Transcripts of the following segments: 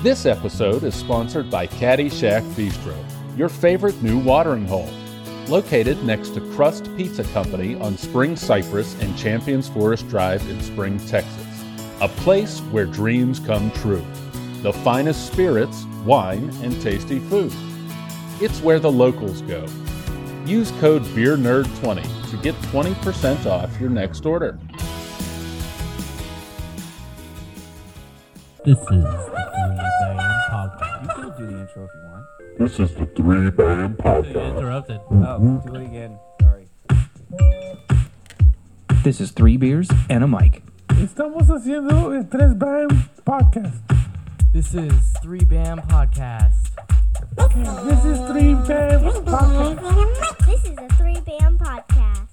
This episode is sponsored by Caddy Shack Bistro, your favorite new watering hole. Located next to Crust Pizza Company on Spring Cypress and Champions Forest Drive in Spring, Texas. A place where dreams come true. The finest spirits, wine, and tasty food. It's where the locals go. Use code BeerNerd20 to get 20% off your next order. This is do the intro if you want. This is the Three Band You Podcast. interrupted. Oh, do it again. Sorry. This is three beers and a mic. Estamos haciendo el Tres Band Podcast. This is Three Bam Podcast. This is Three Band Podcast. This is a three band podcast.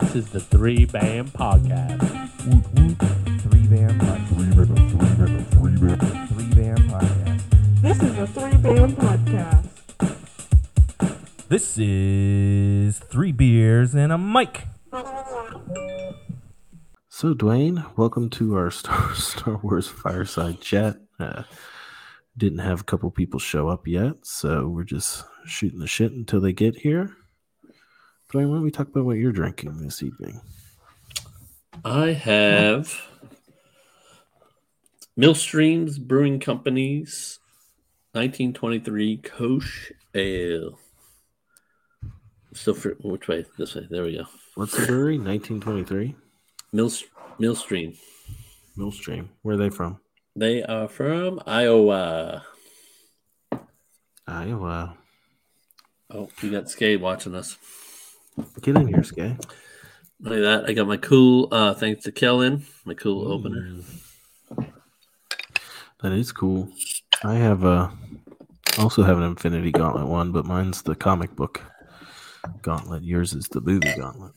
This is the Three Band Podcast. Three band podcast. Three Band, Three Band, Three Band. Three band podcast. This is a Three Band Podcast. This is Three Beers and a Mic. So, Dwayne, welcome to our Star, Star Wars fireside chat. Uh, didn't have a couple people show up yet, so we're just shooting the shit until they get here. Dwayne, why don't we talk about what you're drinking this evening? I have Millstreams Brewing Company's 1923 Koch Ale. So for which way? This way. There we go. What's the brewery? 1923? Mill Millstream. Millstream. Where are they from? They are from Iowa. Iowa. Oh, you got Skate watching us. Get in here, Sky. Look at that. I got my cool, uh, thanks to Kellen, my cool opener. That is cool. I have a also have an Infinity Gauntlet one, but mine's the comic book Gauntlet. Yours is the movie Gauntlet.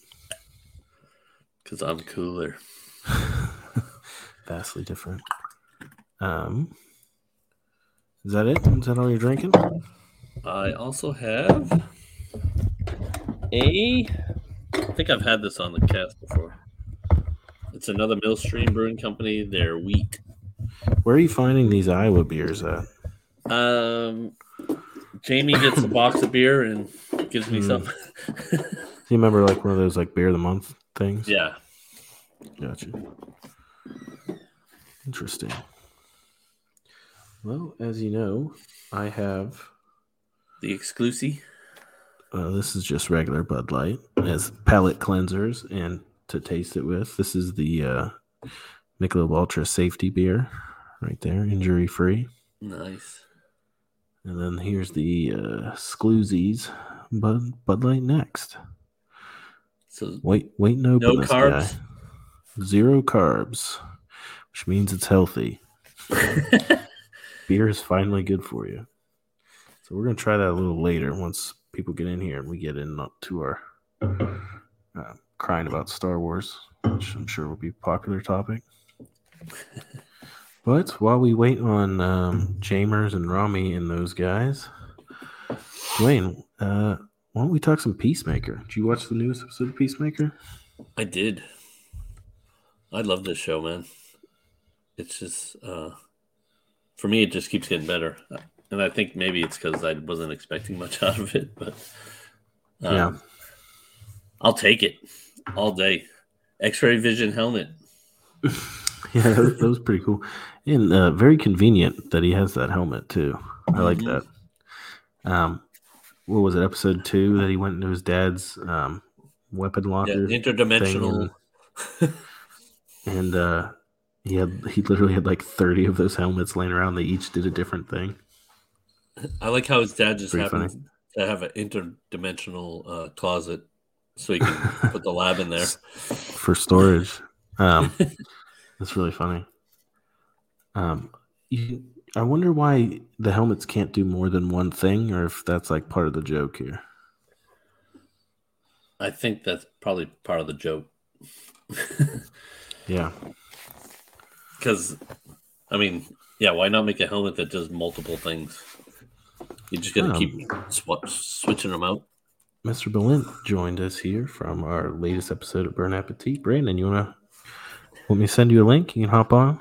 Because I'm cooler. Vastly different. Um, is that it? Is that all you're drinking? I also have a. I think I've had this on the cast before. It's another Millstream Brewing Company. They're wheat. Where are you finding these Iowa beers at? Um, Jamie gets a box of beer and gives me Hmm. some. Do you remember like one of those like beer of the month things? yeah, Gotcha. Interesting. Well, as you know, I have the exclusive. uh, this is just regular Bud Light as palate cleansers and to taste it with. This is the uh, Michelob Ultra Safety Beer, right there, injury free. Nice. And then here's the uh, Scloozies Bud Bud Light next. So Wait, wait, no, No carbs? guy. Zero carbs, which means it's healthy. Beer is finally good for you. So we're gonna try that a little later once people get in here and we get into our uh, crying about Star Wars, which I'm sure will be a popular topic. But while we wait on um, Jamers and Rami and those guys, Dwayne, uh, why don't we talk some Peacemaker? Did you watch the newest episode of Peacemaker? I did. I love this show, man. It's just, uh, for me, it just keeps getting better. And I think maybe it's because I wasn't expecting much out of it, but um, Yeah. I'll take it all day. X-ray vision helmet. Yeah, that was, that was pretty cool, and uh, very convenient that he has that helmet too. I like Mhm. that. Um, what was it? Episode two that he went into his dad's um weapon Yeah, interdimensional. thing and uh, he had he literally had like thirty of those helmets laying around. They each did a different thing. I like how his dad just Pretty happens to have an interdimensional uh, closet so he can put the lab in there. for storage. Um, that's really funny. Um, you, I wonder why the helmets can't do more than one thing, or if that's like part of the joke here. I think that's probably part of the joke. Yeah, Because, I mean, yeah, why not make a helmet that does multiple things? You just got to Um, keep sw- switching them out. Mr. Balint joined us here from our latest episode of Burn Appetit. Brandon, you wanna want me to send you a link? You can hop on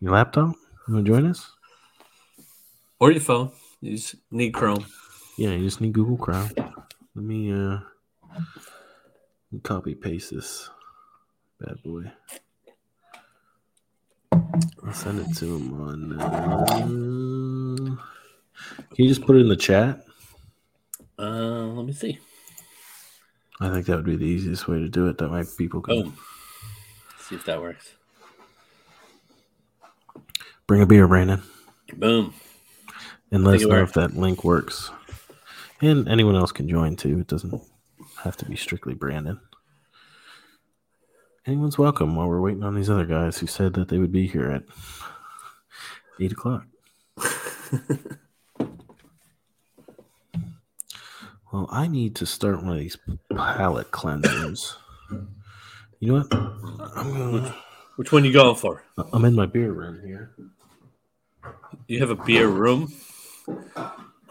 your laptop. You wanna join us? Or your phone. You just need Chrome. Yeah, you just need Google Chrome. Let me uh copy paste this bad boy. I'll send it to him on. Uh, can you just put it in the chat? Uh, let me see. I think that would be the easiest way to do it. That way people can Boom. See if that works. bring a beer, Brandon, Boom. and let us know worked. if that link works. And anyone else can join too. It doesn't have to be strictly Brandon. Anyone's welcome while we're waiting on these other guys who said that they would be here at eight o'clock. Well, I need to start one of these palate cleansers. You know what? I'm gonna. Which one you going for? I'm in my beer room here. You have a beer room?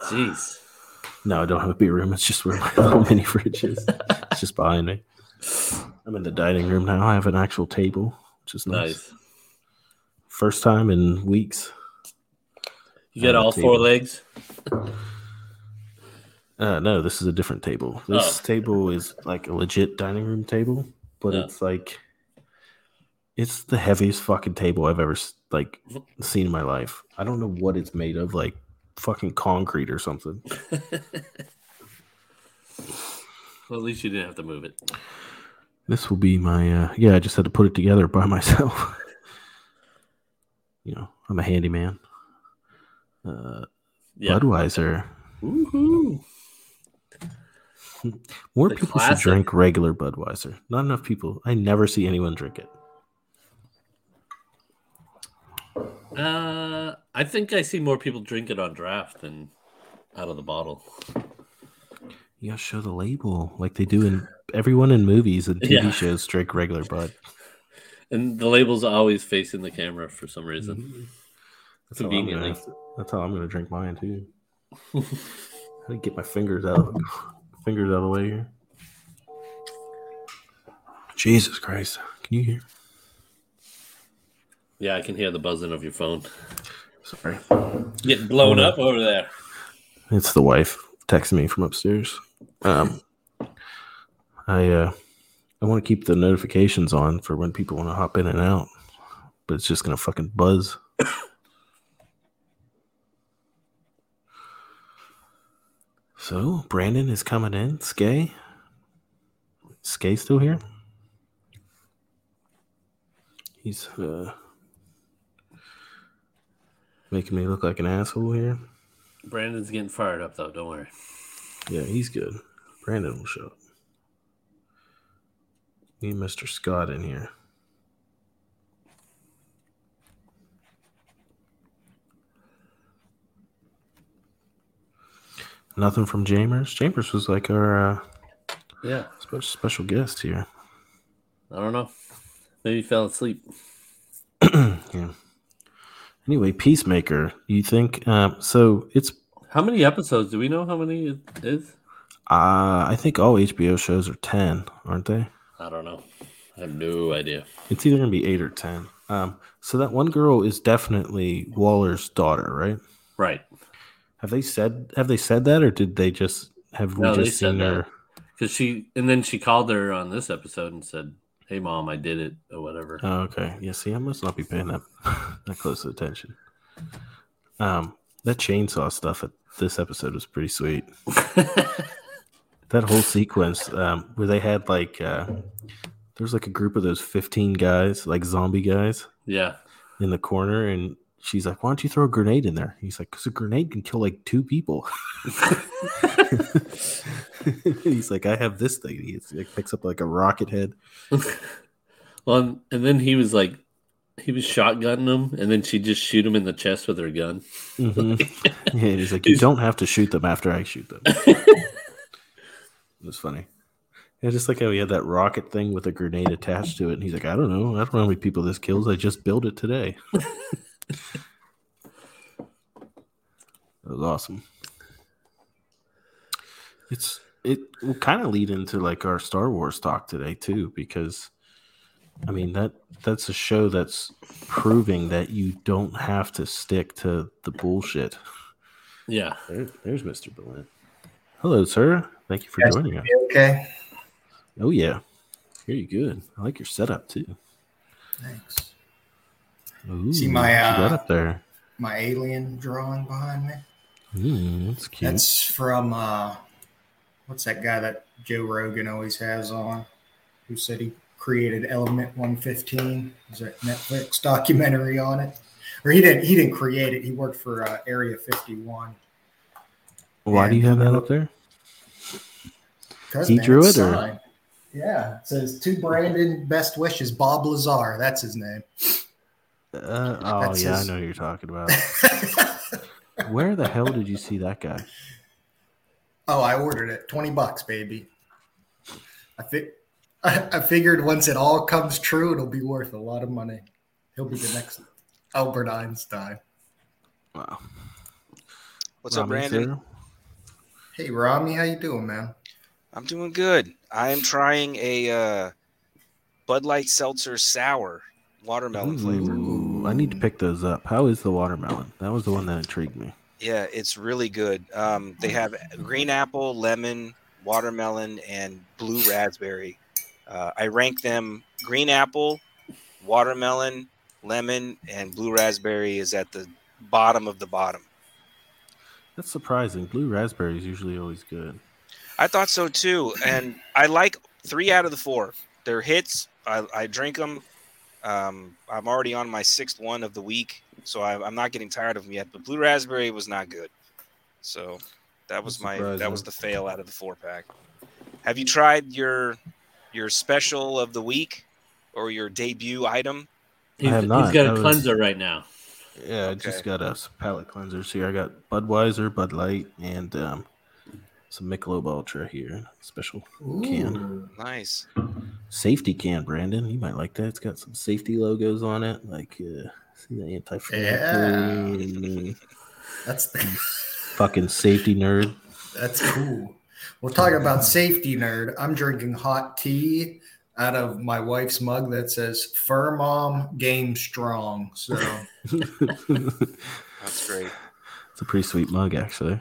Jeez. No, I don't have a beer room. It's just where my little mini fridge is. It's just behind me. I'm in the dining room now. I have an actual table, which is nice. Nice. First time in weeks. You got all four legs? Uh, no, this is a different table. This Oh. table is like a legit dining room table, but Yeah. it's like it's the heaviest fucking table I've ever like seen in my life. I don't know what it's made of, like fucking concrete or something. Well, at least you didn't have to move it. This will be my uh yeah, I just had to put it together by myself. you know, I'm a handyman. Uh Yeah. Budweiser. Woohoo. More The people classic. should drink regular Budweiser. Not enough people. I never see anyone drink it. Uh, I think I see more people drink it on draft than out of the bottle. You gotta show the label like they do in everyone in movies and TV Yeah. shows drink regular Bud. And the label's always facing the camera for some reason. That's how, I'm gonna, Conveniently. have to- that's how I'm gonna drink mine too. How do get my fingers out fingers out of the way here? Jesus Christ. Can you hear? Yeah, I can hear the buzzing of your phone. Sorry. Getting blown up over there. It's the wife texting me from upstairs. Um, I uh, I want to keep the notifications on for when people want to hop in and out, but it's just gonna fucking buzz. So Brandon is coming in. Skay, Skay still here? He's uh, making me look like an asshole here. Brandon's getting fired up though. Don't worry. Yeah, he's good. Brandon will show up. Need Mr. Scott in here. Nothing from Jamers. Jamers was like our uh, Yeah, special special guest here. I don't know. Maybe he fell asleep. yeah. Anyway, Peacemaker. You think? Um, so it's. How many episodes? Do we know how many it is? Uh, I think all HBO shows are ten, aren't they? I don't know. I have no idea. It's either gonna be eight or ten. Um, so that one girl is definitely Waller's daughter, right? Right. Have they said have they said that or did they just have we No, just seen her? Because she, and then she called her on this episode and said, "Hey, mom, I did it," or whatever. Oh, okay. Yeah, see, I must not be paying that that close attention. Um, that chainsaw stuff at this episode was pretty sweet. that whole sequence, um, where they had like uh there was like a group of those fifteen guys, like zombie guys, yeah. in the corner, and she's like, "Why don't you throw a grenade in there?" He's like, "Cause a grenade can kill like two people." He's like, "I have this thing." He like, picks up like a rocket head. Well, and- and then he was like, he was shotgunning him, and then she just shoot him in the chest with her gun. Mhm. Yeah, he's like, "You don't have to shoot them after I shoot them." it was funny. Yeah, just like how he had that rocket thing with a grenade attached to it, and he's like, "I don't know, I don't know how many people this kills. I just built it today." That was awesome. It's it will kind of lead into like our Star Wars talk today too, because I mean that that's a show that's proving that you don't have to stick to the bullshit. Yeah. There, there's Mr. Blunt. Hello, sir. Thank you for Guys, joining us. Okay. Oh yeah, hear you good. I like your setup too. Thanks. Ooh, See my, uh, up there. My alien drawing behind me. Mm, that's cute. That's from uh, what's that guy that Joe Rogan always has on? Who said he created Element 115? Is that Netflix documentary on it? Or he didn't. He didn't create it. He worked for uh, Area 51. Why do you have that up there? He man, drew it, or- Yeah, it says to Brandon, best wishes, Bob Lazar. That's his name. Uh, oh That's yeah, his- I know who you're talking about. Where the hell did you see that guy? Oh, I ordered it. 20 bucks, baby. I think I, I figured once it all comes true, it'll be worth a lot of money. He'll be the next Albert Einstein. Wow. What's up, Rami, Brandon? sir? Hey Rami, how you doing, man? I'm doing good. I am trying a uh, Bud Light Seltzer Sour watermelon flavor. Ooh, I need to pick those up. How is the watermelon? That was the one that intrigued me. Yeah, it's really good. Um, they have green apple, lemon, watermelon, and blue raspberry. Uh, I rank them green apple, watermelon, lemon, and blue raspberry is at the bottom of the bottom. That's surprising. Blue raspberry is usually always good. I thought so too, and I like three out of the four. They're hits. I, I drink them. Um, I'm already on my sixth one of the week, so I, I'm not getting tired of them yet. But blue raspberry was not good, so that was my that was the fail out of the four pack. Have you tried your your special of the week or your debut item? He's, have he's not. got That a was- cleanser right now. Yeah, I just got us palate cleansers here. I got Budweiser, Bud Light, and um, some Michelob Ultra here. Special can. Nice. Safety can, Brandon. You might like that. It's got some safety logos on it. Like, uh, see the anti Yeah. That's fucking safety nerd. that's cool. We're talking about safety nerd. I'm drinking hot tea out of my wife's mug that says "Fur Mom Game Strong." So That's great. It's a pretty sweet mug, actually.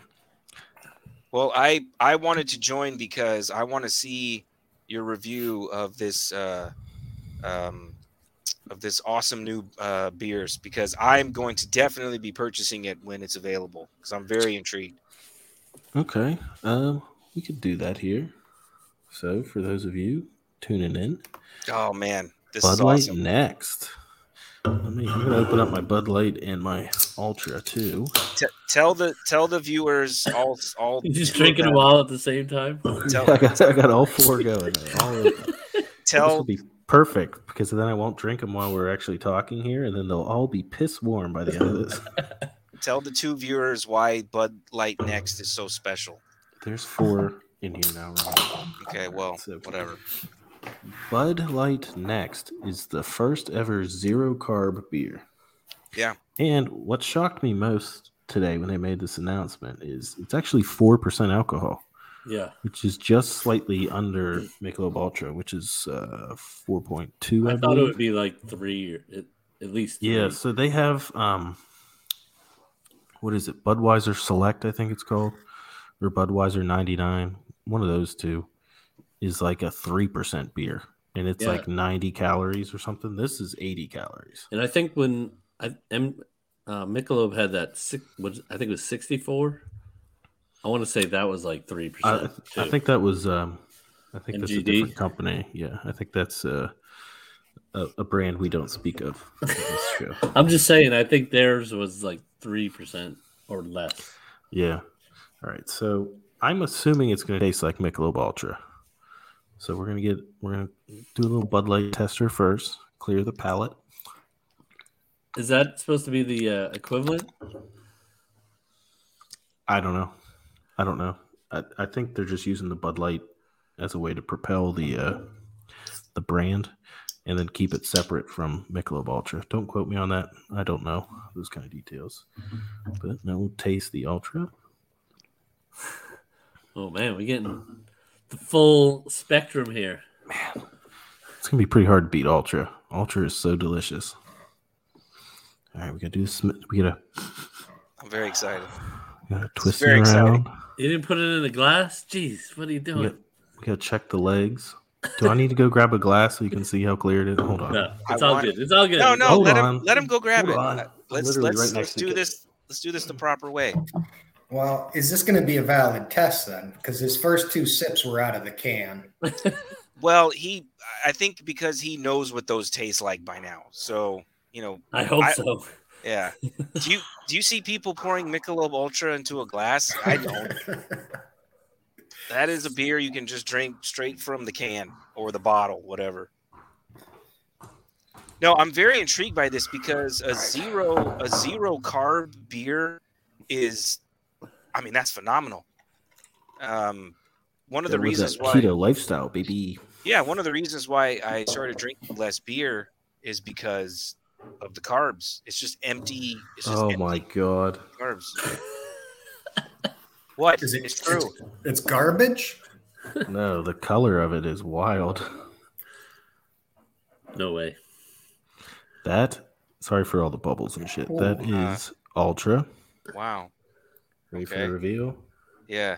Well, I I wanted to join because I want to see your review of this uh, um, of this awesome new uh, beers because I'm going to definitely be purchasing it when it's available because I'm very intrigued. Okay. Um, we could do that here. So, for those of you tuning in, Oh man, this Bud is Light awesome. next. Let me. I'm gonna open up my Bud Light and my Ultra too. T- tell the tell the viewers all all. He's just drinking them them- all at the same time. Tell- I got, I got all four going. All of them. this Tell will be perfect because then I won't drink them while we're actually talking here, and then they'll all be piss warm by the end of this. tell the two viewers why Bud Light Next is so special. There's four in here now. Ron. Okay, well, So- whatever. Bud Light Next is the first ever zero carb beer. Yeah. And what shocked me most today when they made this announcement is it's actually 4% alcohol, Yeah. which is just slightly under Michelob Ultra, which is uh, 4.2, I, I thought it would be like three, or at, at least. Three. Yeah, so they have um what is it? Budweiser Select, I think it's called, or Budweiser 99. One of those two is like a 3% beer and it's Yeah. like 90 calories or something. This is 80 calories. And I think when I M, uh, Michelob had that six, was I think it was sixty four. I want to say that was like 3%. I think that was um I think that's a different company. Yeah, I think that's uh, a, a brand we don't speak of this show. I'm just saying. I think theirs was like three percent or less. Yeah. All right. So I'm assuming it's going to taste like Michelob Ultra. So we're gonna get we're gonna do a little Bud Light tester first, clear the palate. Is that supposed to be the uh, equivalent? I don't know. I don't know. I, I think they're just using the Bud Light as a way to propel the uh, the brand, and then keep it separate from Michelob Ultra. Don't quote me on that. I don't know those kind of details. But now we'll taste the Ultra. Oh man, we're getting the full spectrum here. Man, It's gonna be pretty hard to beat Ultra. Ultra is so delicious. All right, we gotta do this. We gotta I'm very excited. Uh, It's twisting very exciting. around. You didn't put it in a glass? Jeez, what are you We doing? got, we got to check the legs. Do I need to go grab a glass so you can see how clear it is? Hold on. No, I it's all want- good. It's all good. No, no, Hold let on. him let him go grab Hold it. on. I'm Let's literally let's right let's to do it. this. Let's do this the proper way. Well, is this going to be a valid test then? Because his first two sips were out of the can. Well, he I think because he knows what those taste like by now. So, you know, I hope I- so. yeah. Do you do you see people pouring Michelob Ultra into a glass? I don't. That is a beer you can just drink straight from the can or the bottle, whatever. No, I'm very intrigued by this because a zero a zero carb beer is I mean that's phenomenal. Um one of the reasons why keto lifestyle, baby. yeah, one of the reasons why I started drinking less beer is because of the carbs. It's just empty. It's just Oh empty my god. carbs. what? Is it it's true. It's, it's garbage. No, the color of it is wild. No way. That sorry for all the bubbles and shit. That Ooh. Uh, ultra. Wow. Ready for the reveal? Yeah.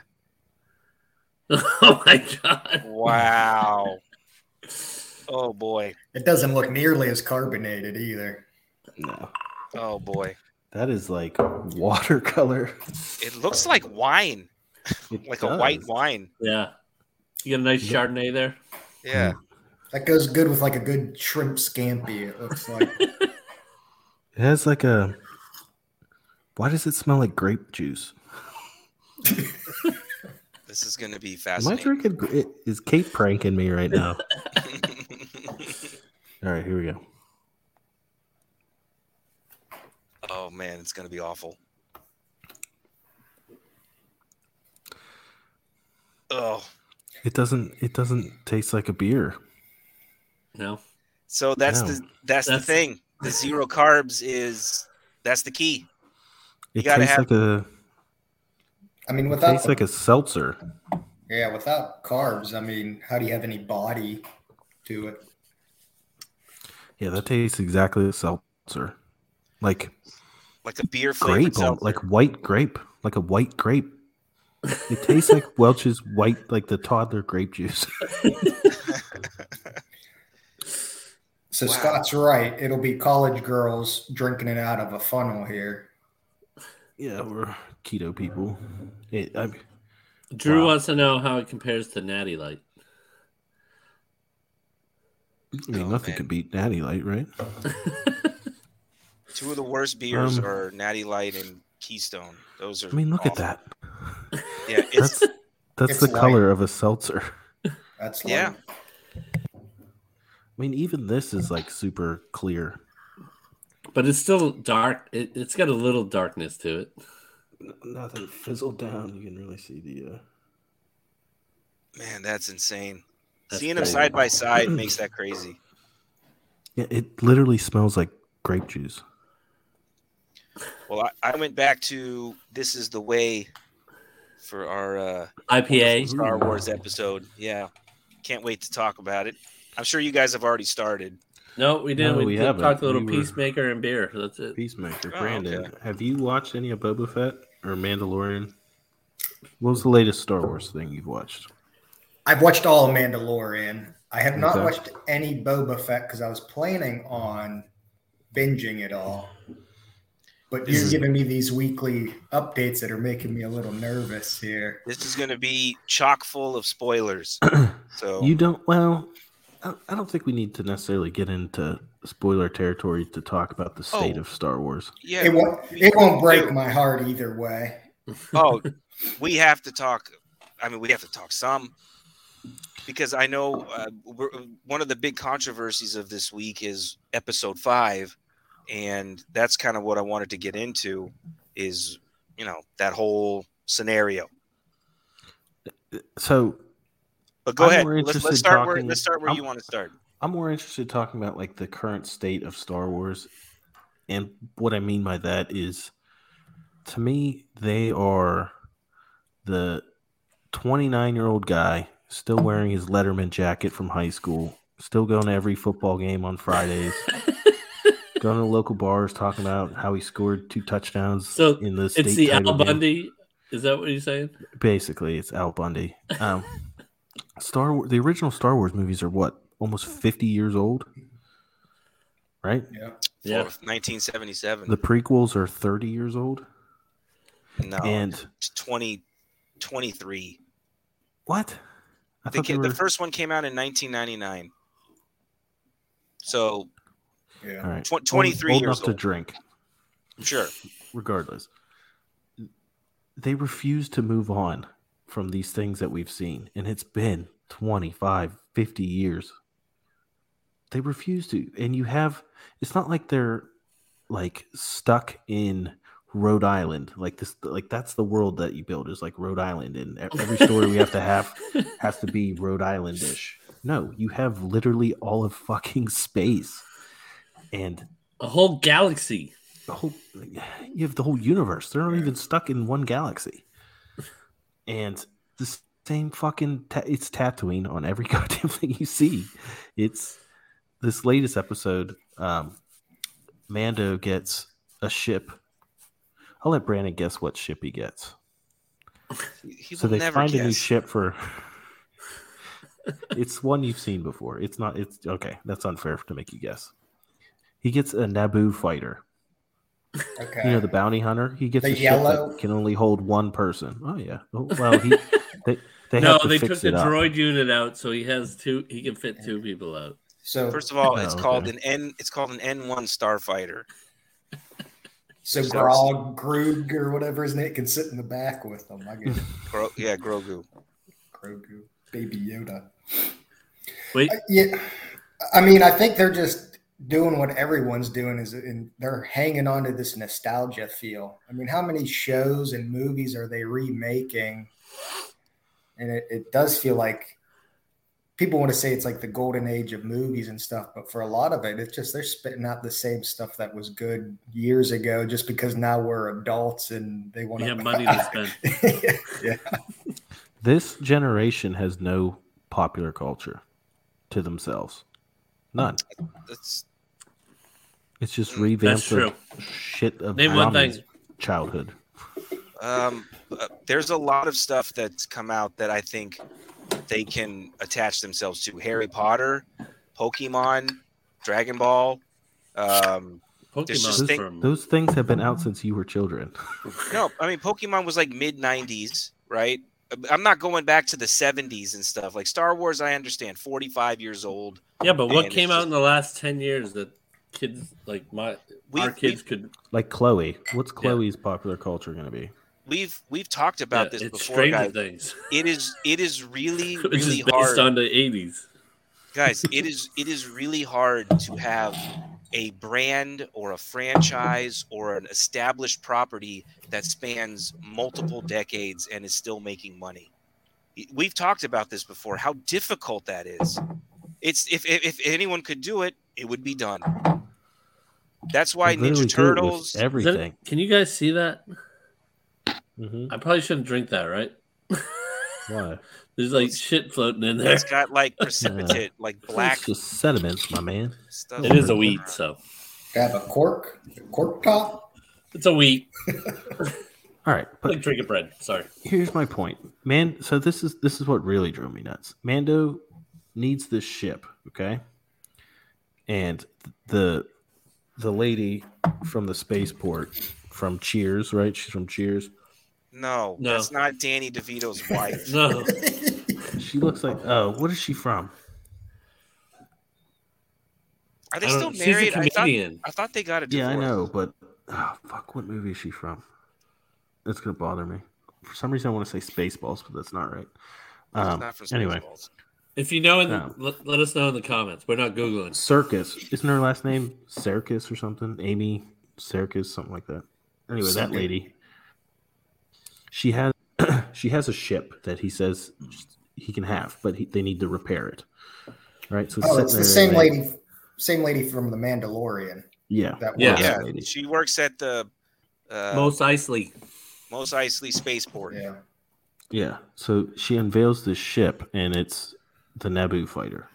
oh my god. Wow. Oh boy. It doesn't look nearly as carbonated either. No. Oh boy. That is like watercolor. It looks like wine, It like a white wine. Yeah. You got a nice Chardonnay there? Yeah. Hmm. That goes good with like a good shrimp scampi. It looks like. It has like a. Why does it smell like grape juice? This is going to be Am I fascinating. drinking? gra- it- Is Kate pranking me right now? All right, here we go. oh man, it's going to be awful. Oh, It doesn't. It doesn't taste like a beer. No. So that's No. the that's, That's- the thing. The zero carbs is that's the key. You It gotta tastes have- like a. I mean, It without tastes like a seltzer. yeah, without carbs. I mean, how do you have any body to it? Yeah, that tastes exactly like seltzer, like Like a beer grape, seltzer. like white grape, like a white grape. It tastes like Welch's white, like the toddler grape juice. So Wow. Scott's right. It'll be college girls drinking it out of a funnel here. yeah, we're keto people. It, I, Drew Wow. wants to know how it compares to Natty Light. I mean, Oh, nothing man. could beat Natty Light, right? Two of the worst beers Um, are Natty Light and Keystone. Those are. I mean, look at that. Yeah, it's That's that's It's the light. color of a seltzer. That's Yeah. I mean, even this is like super clear. But it's still dark. It, it's got a little darkness to it. Nothing fizzled down. You can really see the. Uh... man, that's insane. That's Seeing them side by side makes that crazy. Yeah, it literally smells like grape juice. Well, I, I went back to this is the way for our uh, IPA. Star Wars episode. Yeah, can't wait to talk about it. I'm sure you guys have already started. No, we didn't. No, we we did- talked a little We Peacemaker and beer. That's it. Peacemaker, Oh, Brandon. okay. Have you watched any of Boba Fett or Mandalorian? What was the latest Star Wars thing you've watched? I've watched all of Mandalorian. I have not Okay. watched any Boba Fett because I was planning on binging it all. But you're giving me these weekly updates that are making me a little nervous here. This is going to be chock full of spoilers. So You don't. Well, I I don't think we need to necessarily get into spoiler territory to talk about the state Oh. of Star Wars. yeah, It won't. It won't break my heart either way. oh, we have to talk. I mean, we have to talk some because I know uh, we're, one of the big controversies of this week is episode five, and that's kind of what I wanted to get into. Is you know that whole scenario. So But go I'm ahead. more Let's, let's start where let's start where I'm- you want to start. I'm more interested in talking about like the current state of Star Wars. And what I mean by that is to me, they are the 29 year old guy still wearing his Letterman jacket from high school, still going to every football game on Fridays, going to local bars talking about how he scored two touchdowns So in the It's the title Al game. Bundy Is that what you're saying? Basically, it's Al Bundy. Um, Star Wars, the original Star Wars movies are what almost fifty years old, right? Yeah. Yeah. 1977. The prequels are thirty years old. no, And it's 20, 23. what? I The, thought they the first one came out in 1999. So Yeah. All right, tw- 23 old years enough to old. drink. sure. regardless, they refuse to move on from these things that we've seen. And it's been 25, 50 years. They refuse to. And you have, it's not like they're like stuck in Rhode Island. Like this, like that's the world that you build is like Rhode Island. And every story we have to have has to be Rhode Islandish. No, you have literally all of fucking space. And A whole galaxy. the whole you have the whole universe. They're not even stuck in one galaxy. And the same fucking ta- it's Tatooine on every goddamn thing you see. It's this latest episode. Um, Mando gets a ship. I'll let Brandon guess what ship he gets. He so they never find a new ship for. it's one you've seen before. It's not. It's okay. That's unfair to make you guess. He gets a Naboo fighter. Okay. You know the bounty hunter. He gets The a ship yellow- that can only hold one person. Oh yeah. Oh, well, he they they no, have to they fix took the up. droid unit out, so he has two. He can fit two people out. So First of all, it's Oh, called an N. It's called an N1 Starfighter. so so- Grog, Groog, or whatever his name can sit in the back with them. I get it. Gro- yeah, Grogu. Grogu, Baby Yoda. Wait, Uh, Yeah, I mean, I think they're just doing what everyone's doing is, and they're hanging on to this nostalgia feel. I mean, how many shows and movies are they remaking? And it, it does feel like people want to say it's like the golden age of movies and stuff, but for a lot of it, it's just they're spitting out the same stuff that was good years ago, just because now we're adults and they want we to have money to spend. yeah. This generation has no popular culture to themselves. None. That's It's just Mm, revamped true. shit of Name one thing. childhood. um. uh, there's a lot of stuff that's come out that I think they can attach themselves to. Harry Potter, Pokemon, Dragon Ball. Um, There's Pokemon just thing- Those things have been out since you were children. no, I mean Pokemon was like mid '90s, right? I'm not going back to the '70s and stuff. Like Star Wars, I understand, 45 years mm-hmm. old. yeah, but what came out just- in the last ten years that kids like my We- our kids could? Like Chloe. What's Chloe's popular culture going to be? We've we've talked about Yeah, this it's before, guys. Things, It is it is really which really is based hard, on the eighties. guys. It is it is really hard to have a brand or a franchise or an established property that spans multiple decades and is still making money. We've talked about this before. How difficult that is. It's if if, if anyone could do it, it would be done. That's why They Ninja do it with Turtles. Is that- Everything. can you guys see that? hmm I probably shouldn't drink that, right? Why? There's like shit floating in there. It's got like precipitate, like black It's just sediments, my man. stuff. It is a wheat, so Have a cork, a cork top. it's a wheat. All right, but Like drinking bread. Sorry. here's my point man so this is this is what really drove me nuts mando needs this ship okay and the the lady from the spaceport from cheers right she's from cheers No, No. that's not Danny DeVito's wife. No, she looks like oh what is she from Are they still don't- she's a married? I thought. I thought they got a divorce. yeah i know but oh, fuck what movie is she from that's gonna bother me for some reason i want to say spaceballs but that's not right It's um, not from anyway if you know, in the, No. let, let us know in the comments. We're not googling. Circus. Isn't her last name Circus or something? Amy Circus, something like that. Anyway, that lady. She has she has a ship that he says he can have, but he, they need to repair it. Right. So Oh, it's the same and they- lady, same lady from The Mandalorian. Yeah. That Yeah. Yeah, at- she works at the uh, Mos Eisley. Mos Eisley Spaceport. yeah. Yeah. So she unveils this ship, and it's the Naboo fighter,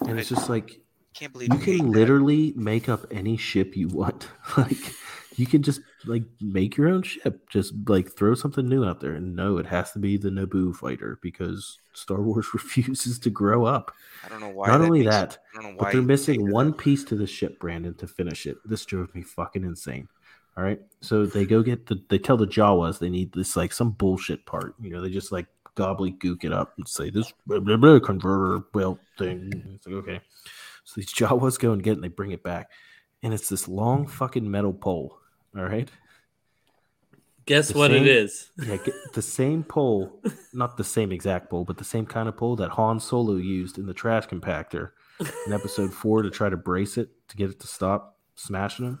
and it's just like Can't believe you you hate can that. literally make up any ship you want. like You can just like make your own ship. Just like throw something new out there. And no, it has to be the Naboo fighter because Star Wars refuses to grow up. I don't know why. Not that only makes- that, I don't know but they're missing one piece to the ship, Brandon, to finish it. This drove me fucking insane. All right. So they go get the they tell the Jawas they need this like some bullshit part. You know, they just like gobbledygook it up and say this blah, blah, blah, converter belt thing. It's like, okay. So these Jawas go and get it and they bring it back. And it's this long fucking metal pole. All right. Guess The what it same- is? Yeah, the same pole, not the same exact pole, but the same kind of pole that Han Solo used in the trash compactor in episode four to try to brace it to get it to stop smashing him.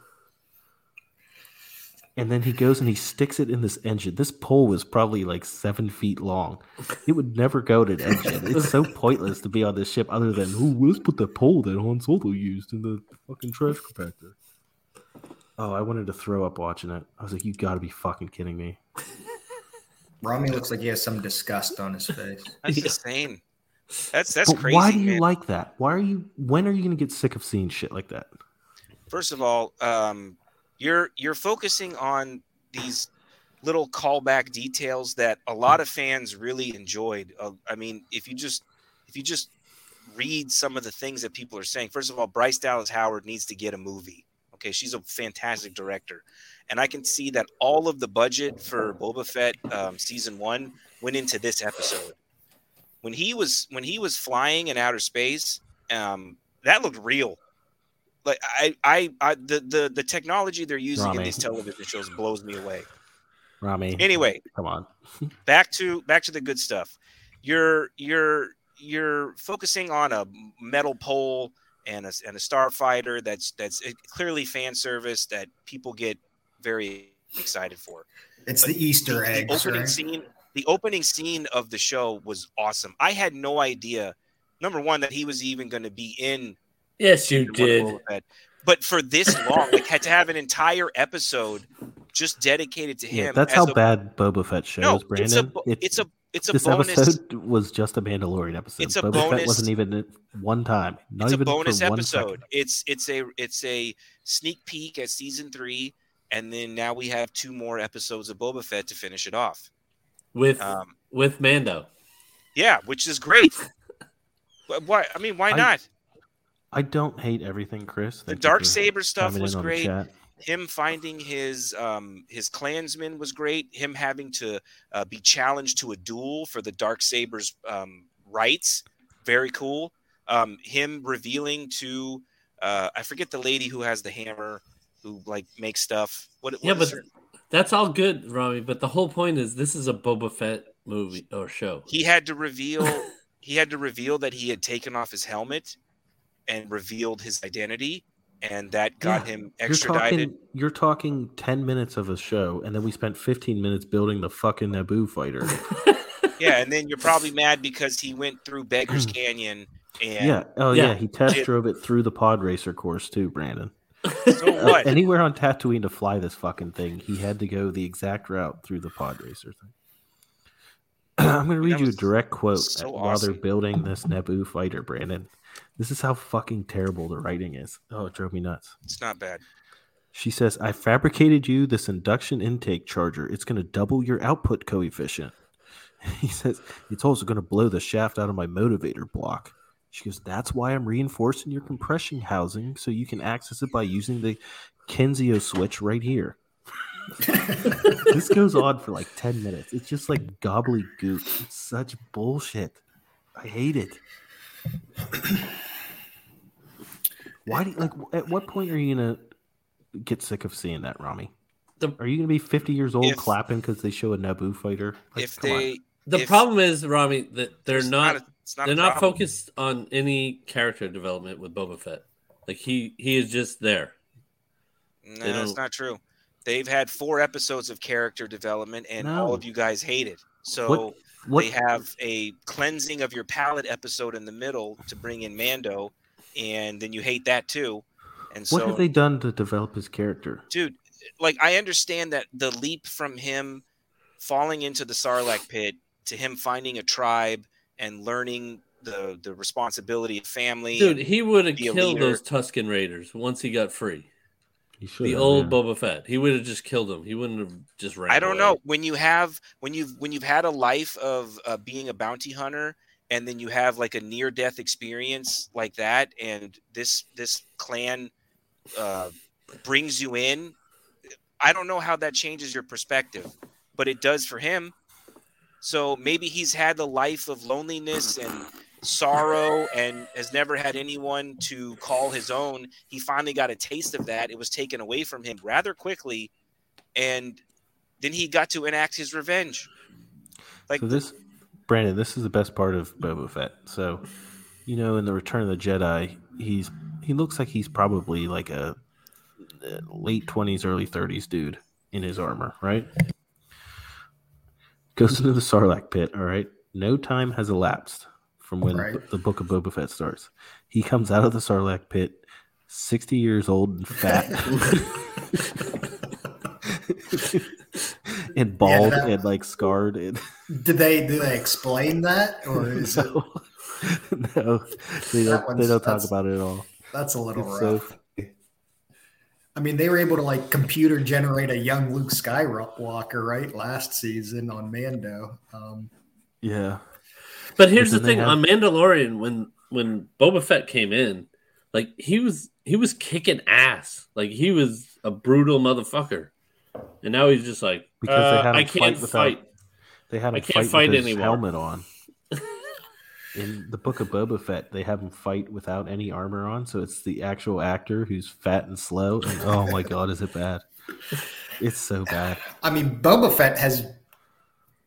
And then he goes and he sticks it in this engine. This pole was probably like seven feet long. It would never go to an engine. It's so pointless to be on this ship other than, oh, let's put the pole that Han Solo used in the fucking trash compactor. Oh, I wanted to throw up watching it. I was like, you gotta be fucking kidding me. Rami looks like he has some disgust on his face. That's insane. That's that's But crazy. Why do you man. like that? Why are you? When are you going to get sick of seeing shit like that? First of all, um, you're you're focusing on these little callback details that a lot of fans really enjoyed. Uh, I mean, if you just if you just read some of the things that people are saying, first of all, Bryce Dallas Howard needs to get a movie. Okay, she's a fantastic director, and I can see that all of the budget for Boba Fett um, season one went into this episode. When he was when he was flying in outer space, um, that looked real like I, I, I the, the the technology they're using in these television shows blows me away. Rami. Anyway, come on. back to back to the good stuff. You're you're you're focusing on a metal pole and a and a starfighter that's that's eh, clearly fan service that people get very excited for. It's the Easter The eggs, opening right? scene, the opening scene of the show was awesome. I had no idea, number one, that he was even going to be in. Yes, you did. Boba Fett. But for this long, like had to have an entire episode just dedicated to Yeah, him. that's as how a- bad Boba Fett shows, No, Brandon. it's a bo- it's a it's a this bonus. episode was just a Mandalorian episode. It's a Boba Fett wasn't even one time. Not it's a bonus for episode. It's it's a it's a sneak peek at season three, and then now we have two more episodes of Boba Fett to finish it off. with Um, with Mando. Yeah, which is great. But why? I mean, why I- not? I don't hate everything, Chris. The Thank you dark saber stuff was in the great. chat. Him finding his um his clansmen was great. Him having to uh, be challenged to a duel for the dark sabers um, rights, very cool. Um, him revealing to uh, I forget the lady who has the hammer, who like makes stuff. What? what Yeah, but her- that's all good, Rami. But the whole point is this is a Boba Fett movie or show. he had to reveal he had to reveal that he had taken off his helmet and revealed his identity, and that got Yeah, him You're extradited. talking, you're talking 10 minutes of a show, and then we spent 15 minutes building the fucking Naboo fighter. Yeah, and then you're probably mad because he went through Beggars Canyon and yeah. Oh, yeah. Yeah. He test It- drove it through the pod racer course, too, Brandon. so Uh, what? anywhere on Tatooine to fly this fucking thing, he had to go the exact route through the pod racer thing. I'm going to read you a direct quote so while they're building this Naboo fighter, Brandon. This is how fucking terrible the writing is. Oh, it drove me nuts. It's not bad. She says, I fabricated you this induction intake charger. It's going to double your output coefficient. He says, It's also going to blow the shaft out of my motivator block. She goes, That's why I'm reinforcing your compression housing so you can access it by using the Kenzio switch right here. this goes on for like 10 minutes. It's just like gobbledygook. It's such bullshit. I hate it. Why do you, like at what point are you gonna get sick of seeing that, Rami? The- are you gonna be 50 years old If- clapping because they show a Naboo fighter? Like, if come on. they The if- problem is, Rami, that they're it's not, a- not they're not focused on any character development with Boba Fett. Like he he is just there. No, They that's don't- not true. They've had four episodes of character development, and No. all of you guys hate it. So What- what- they have a cleansing of your palate episode in the middle to bring in Mando, and then you hate that too. And what so, have they done to develop his character? dude, like I understand that the leap from him falling into the Sarlacc pit to him finding a tribe and learning the the responsibility of family. Dude, he would have killed leader. those Tusken Raiders once he got free. He should The have, old yeah. Boba Fett. He would have just killed him. He wouldn't have just ran. I don't away. know when you have when you've when you've had a life of uh, being a bounty hunter and then you have like a near death experience like that and this this clan uh, brings you in i don't know how that changes your perspective but it does for him so maybe he's had the life of loneliness and sorrow and has never had anyone to call his own he finally got a taste of that it was taken away from him rather quickly and then he got to enact his revenge like so this, Brandon, this is the best part of Boba Fett. So, you know, in the Return of the Jedi, he's he looks like he's probably like a late twenties, early thirties dude in his armor, right? Goes into the Sarlacc pit. All right, no time has elapsed from when Right. the Book of Boba Fett starts. He comes out of the Sarlacc pit, sixty years old and fat. and bald that- and like scarred and Did they do they explain that or is it no, no, they don't. They don't talk about it at all. that's a little It's so rough? I mean, they were able to like computer generate a young Luke Skywalker, right? Last season on Mando. Um, Yeah, But here's the thing: have- on Mandalorian, when when Boba Fett came in, like he was he was kicking ass. Like he was a brutal motherfucker, and now he's just like because they uh, had him I can't fight without. fight. They had him I can't fight, fight with his anymore. helmet on. In the book of Boba Fett, they have him fight without any armor on, so it's the actual actor who's fat and slow. And oh my god, is it bad? It's so bad. I mean, Boba Fett has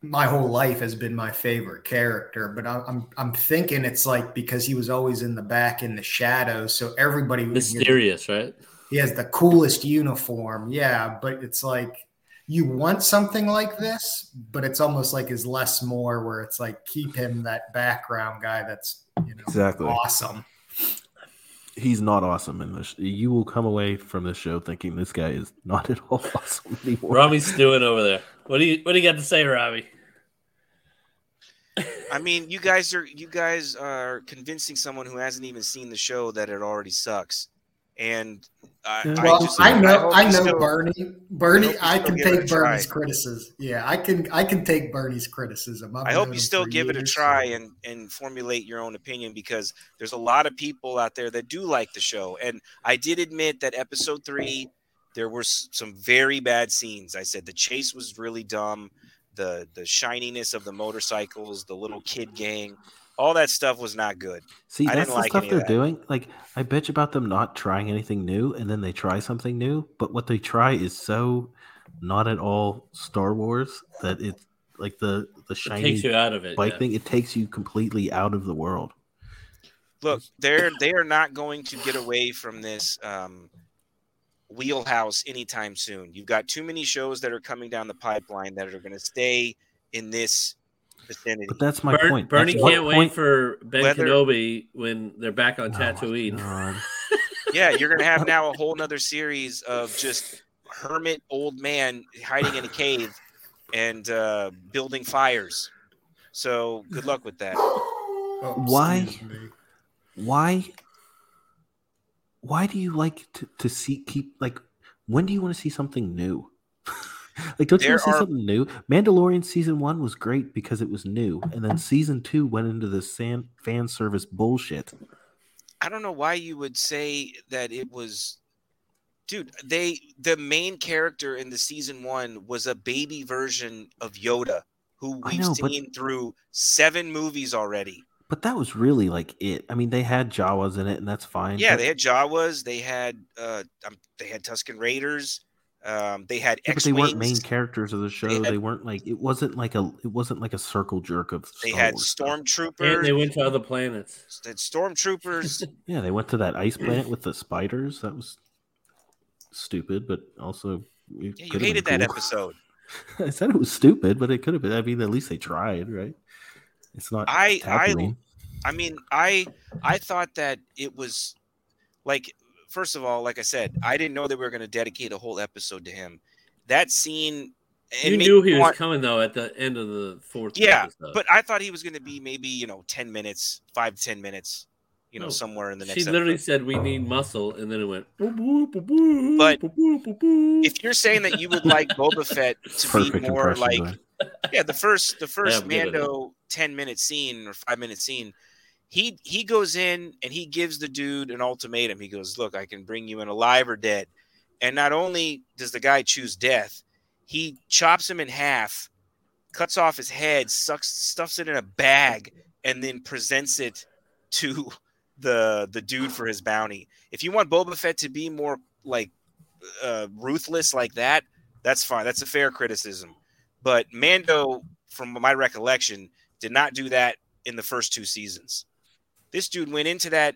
my whole life has been my favorite character, but I'm I'm, I'm thinking it's like because he was always in the back in the shadows, so everybody was Mysterious, right? He has the coolest uniform, yeah, but it's like you want something like this, but it's almost like is less more, where it's like keep him that background guy that's you know Exactly. awesome. He's not awesome in this. You will come away from this show thinking this guy is not at all awesome anymore. Robbie's stewing over there. What do you what do you got to say, Robbie? I mean, you guys are you guys are convincing someone who hasn't even seen the show that it already sucks. And I, Yeah. I just I, know, hope I know still- Bernie. Bernie, hope I can give it take try. Bernie's criticism. Yeah, I can. I can take Bernie's criticism. I've I hope you still for give it a try so- and and formulate your own opinion because there's a lot of people out there that do like the show. And I did admit that episode three, there were some very bad scenes. I said the chase was really dumb, the the shininess of the motorcycles, the little kid gang, all that stuff was not good. See, I that's didn't the like stuff they're that. doing. Like, I bitch about them not trying anything new, and then they try something new. But what they try is so not at all Star Wars that it's like the the shiny takes you out of it, bike yeah. thing. It takes you completely out of the world. Look, they're they are not going to get away from this um, wheelhouse anytime soon. You've got too many shows that are coming down the pipeline that are going to stay in this vicinity. But that's my Bern- point. Bernie That's can't wait point- for Ben Whether- Kenobi when they're back on Oh Tatooine. Yeah, you're going to have now a whole nother series of just hermit old man hiding in a cave and uh, building fires. So good luck with that. Oh, Why? Why? Why do you like to, to see keep like? When do you want to see something new? like, don't you want to see are- something new? Mandalorian season one was great because it was new, and then season two went into this fan fan service bullshit. I don't know why you would say that it was dude, they the main character in the season 1 was a baby version of Yoda who we've know, but- seen through 7 movies already. But that was really like it. I mean, they had Jawas in it, and that's fine. Yeah, but- they had Jawas, they had uh um, they had Tusken Raiders, um they had Yeah, but they weren't main characters of the show. had- They weren't like it wasn't like a it wasn't like a circle jerk of they had Wars stuff. And Stormtroopers, they went to other planets. they had Stormtroopers. Yeah, they went to that ice planet with the spiders. That was stupid, but also yeah, you could have been hated that episode. I said it was stupid, but it could have been. I mean, at least they tried, right? It's not. I I I mean, I I thought that it was like first of all, like I said, I didn't know that we were going to dedicate a whole episode to him. That scene You knew he was want- coming though at the end of the fourth. Yeah, episode. but I thought he was going to be maybe, you know, 10 minutes, 5 to 10 minutes. you know, No, somewhere in the next. She episode. literally said we need muscle, and then it went. "Boop, boop, boop, boop, But boop, boop, boop, boop." if you're saying that you would like Boba Fett to Perfect be more like, yeah, the first the first I'm good at it. Mando ten minute scene or five minute scene, he he goes in and he gives the dude an ultimatum. He goes, "Look, I can bring you in alive or dead." And not only does the guy choose death, he chops him in half, cuts off his head, sucks stuffs it in a bag, and then presents it to the the dude for his bounty. If you want Boba Fett to be more like uh, ruthless like that, that's fine. That's a fair criticism. But Mando, from my recollection, did not do that in the first two seasons. This dude went into that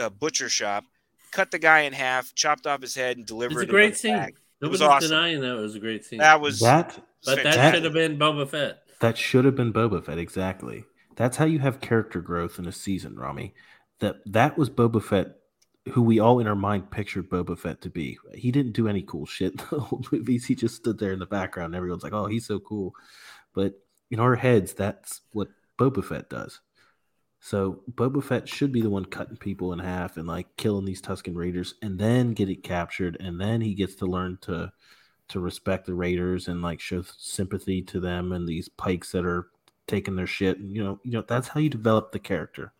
uh, butcher shop, cut the guy in half, chopped off his head, and delivered It's a it great scene. bag. It was Nobody's awesome. denying that it was a great scene. That was That but that fantastic. should have been Boba Fett. that should have been Boba Fett exactly. That's how you have character growth in a season, Rami. That that was Boba Fett, who we all in our mind pictured Boba Fett to be. He didn't do any cool shit in the whole movies. He just stood there in the background. And everyone's like, "Oh, he's so cool," but in our heads, that's what Boba Fett does. So Boba Fett should be the one cutting people in half and like killing these Tusken Raiders, and then get it captured, and then he gets to learn to to respect the Raiders and like show sympathy to them and these pikes that are taking their shit. And, you know, you know that's how you develop the character.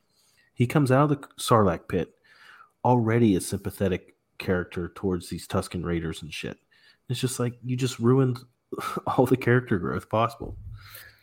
He comes out of the Sarlacc pit already a sympathetic character towards these Tusken Raiders and shit. It's just like you just ruined all the character growth possible.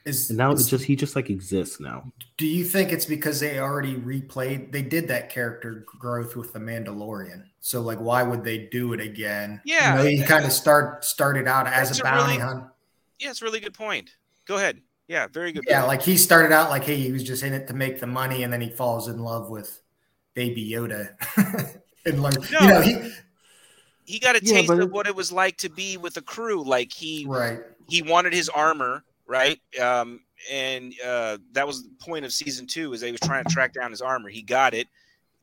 Is, And now is- it's just he just like exists now. Do you think it's because they already replayed? They did that character growth with the Mandalorian. So like, why would they do it again? Yeah. you know, he kind of start started out as That's a a bounty really- hunter. Yeah, it's a really good point. Go ahead. Yeah, very good. Yeah, point. like he started out like, hey, he was just in it to make the money, and then he falls in love with Baby Yoda and learn. No. You know, he he got a Yeah, taste but of what it was like to be with a crew. Like he right. he wanted his armor, right? Um, and uh, that was the point of season two, is they was trying to track down his armor. He got it.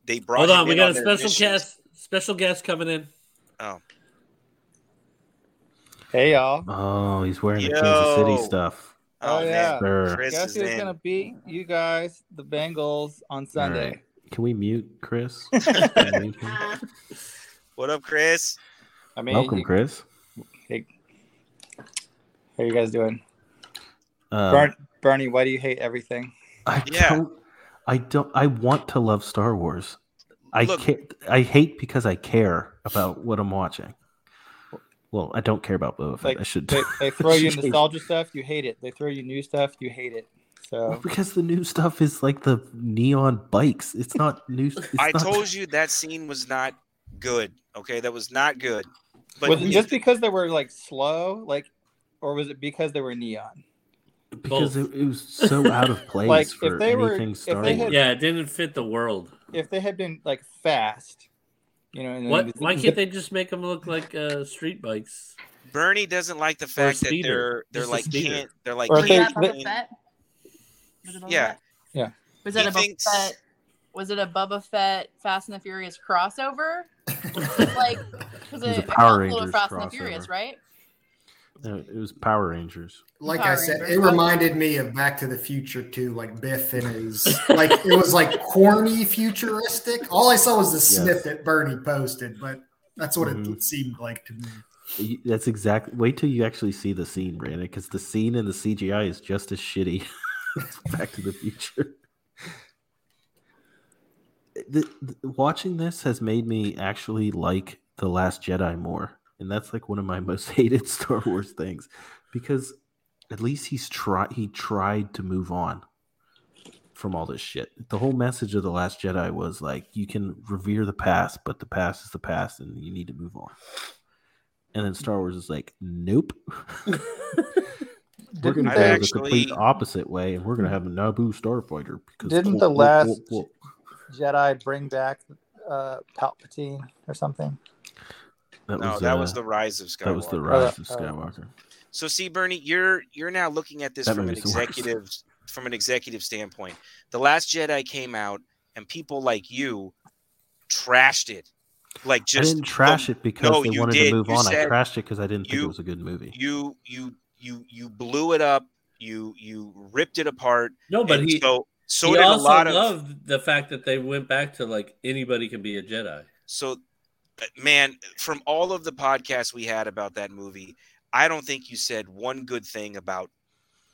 They brought. Hold on, we in got a special missions. guest. Special guest coming in. Oh, Hey y'all. Oh, he's wearing the Kansas City stuff. Oh, oh, yeah. Sure. Chris Guess is who's in. gonna beat you guys, the Bengals, on Sunday? All right. Can we mute Chris? We? What up, Chris? I mean, Welcome, you- Chris. Hey, how you guys doing? Uh, Bern, Bernie, why do you hate everything? I Yeah. don't. I don't. I want to love Star Wars. I Look- can't. I hate because I care about what I'm watching. Well, I don't care about Boba Fett. Like I should. they, they throw you nostalgia stuff, you hate it. They throw you new stuff, you hate it. Well, because the new stuff is like the neon bikes. It's not new. It's I not, told you that scene was not good. Okay, that was not good. But was it just because they were like slow, like, or was it because they were neon? Because it, it was so out of place Like, if for they were- anything if they had- Yeah, it didn't fit the world. If they had been like fast, you know, and What? zip- Why can't they just make them look like uh, street bikes? Bernie doesn't like the fact that they're they're Just like can't they're like Or can't they- train- Fett? Was it Boba yeah Fett? Yeah. Was He it a thinks- Boba Fett? Was it a Boba Fett Fast and the Furious crossover? like, because It was it, a it Power a little Rangers Fast and the. Furious, right? No, it was Power Rangers. like Power I said, Rangers. it reminded me of Back to the Future too, like Biff and his like it was like corny futuristic. All I saw was the Yes. snippet Bernie posted, but that's what Mhm. it seemed like to me. That's exactly. Wait till you actually see the scene, Brandon, because the scene in the CGI is just as shitty. Back to the Future. The, the- watching this has made me actually like the Last Jedi more, and that's like one of my most hated Star Wars things, because at least he's tried. He tried to move on from all this shit. The whole message of the Last Jedi was like, you can revere the past, but the past is the past, and you need to move on. And then Star Wars is like, nope. we're going to I go the complete opposite way, and we're going to have a Naboo starfighter. Because Didn't the last Jedi bring back uh, Palpatine or something? That no was, that uh, was the rise of Skywalker. that was the rise of. Skywalker. So see, Bernie, you're you're now looking at this That from an movie's the worst. executive from an executive standpoint. The Last Jedi came out, and people like you trashed it. Like just I didn't trash it because no, they wanted did. to move You on. I said trashed it because I didn't think it was a good movie. you you you you blew it up. You you ripped it apart. No, but he so So he did a also lot of loved the fact that they went back to like anybody can be a Jedi. so man from all of the podcasts we had about that movie i don't think you said one good thing about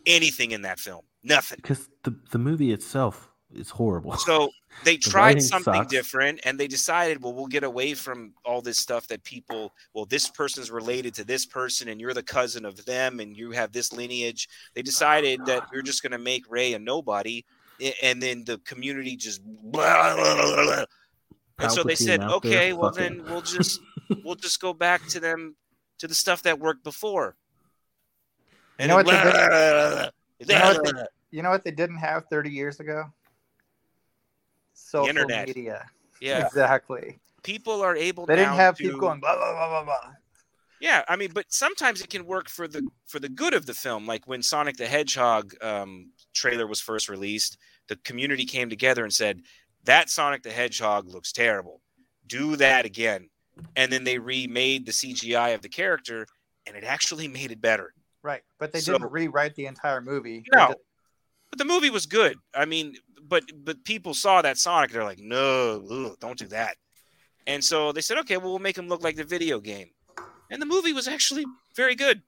anything in that film nothing Because the the movie itself is horrible. so they The tried something sucks. different and they decided well we'll get away from all this stuff that people well this person's related to this person and you're the cousin of them and you have this lineage they decided that you're just going to make ray a nobody and then the community just and so they said out there okay well fucking- then we'll just we'll just go back to them to the stuff that worked before You know what they did? then- You know what they, you know what they didn't have 30 years ago? Social internet. media. Yeah. Exactly. people are able They didn't have to- people going blah blah blah blah blah. Yeah, I mean, but sometimes it can work for the for the good of the film. Like when Sonic the Hedgehog um, trailer was first released, the community came together and said that Sonic the Hedgehog looks terrible. Do that again, and then they remade the CGI of the character, and it actually made it better. Right, but they So- didn't rewrite the entire movie. No, but the movie was good. I mean, but but people saw that Sonic, they're like, no, ugh, don't do that. And so they said, okay, well, we'll make him look like the video game. And the movie was actually very good.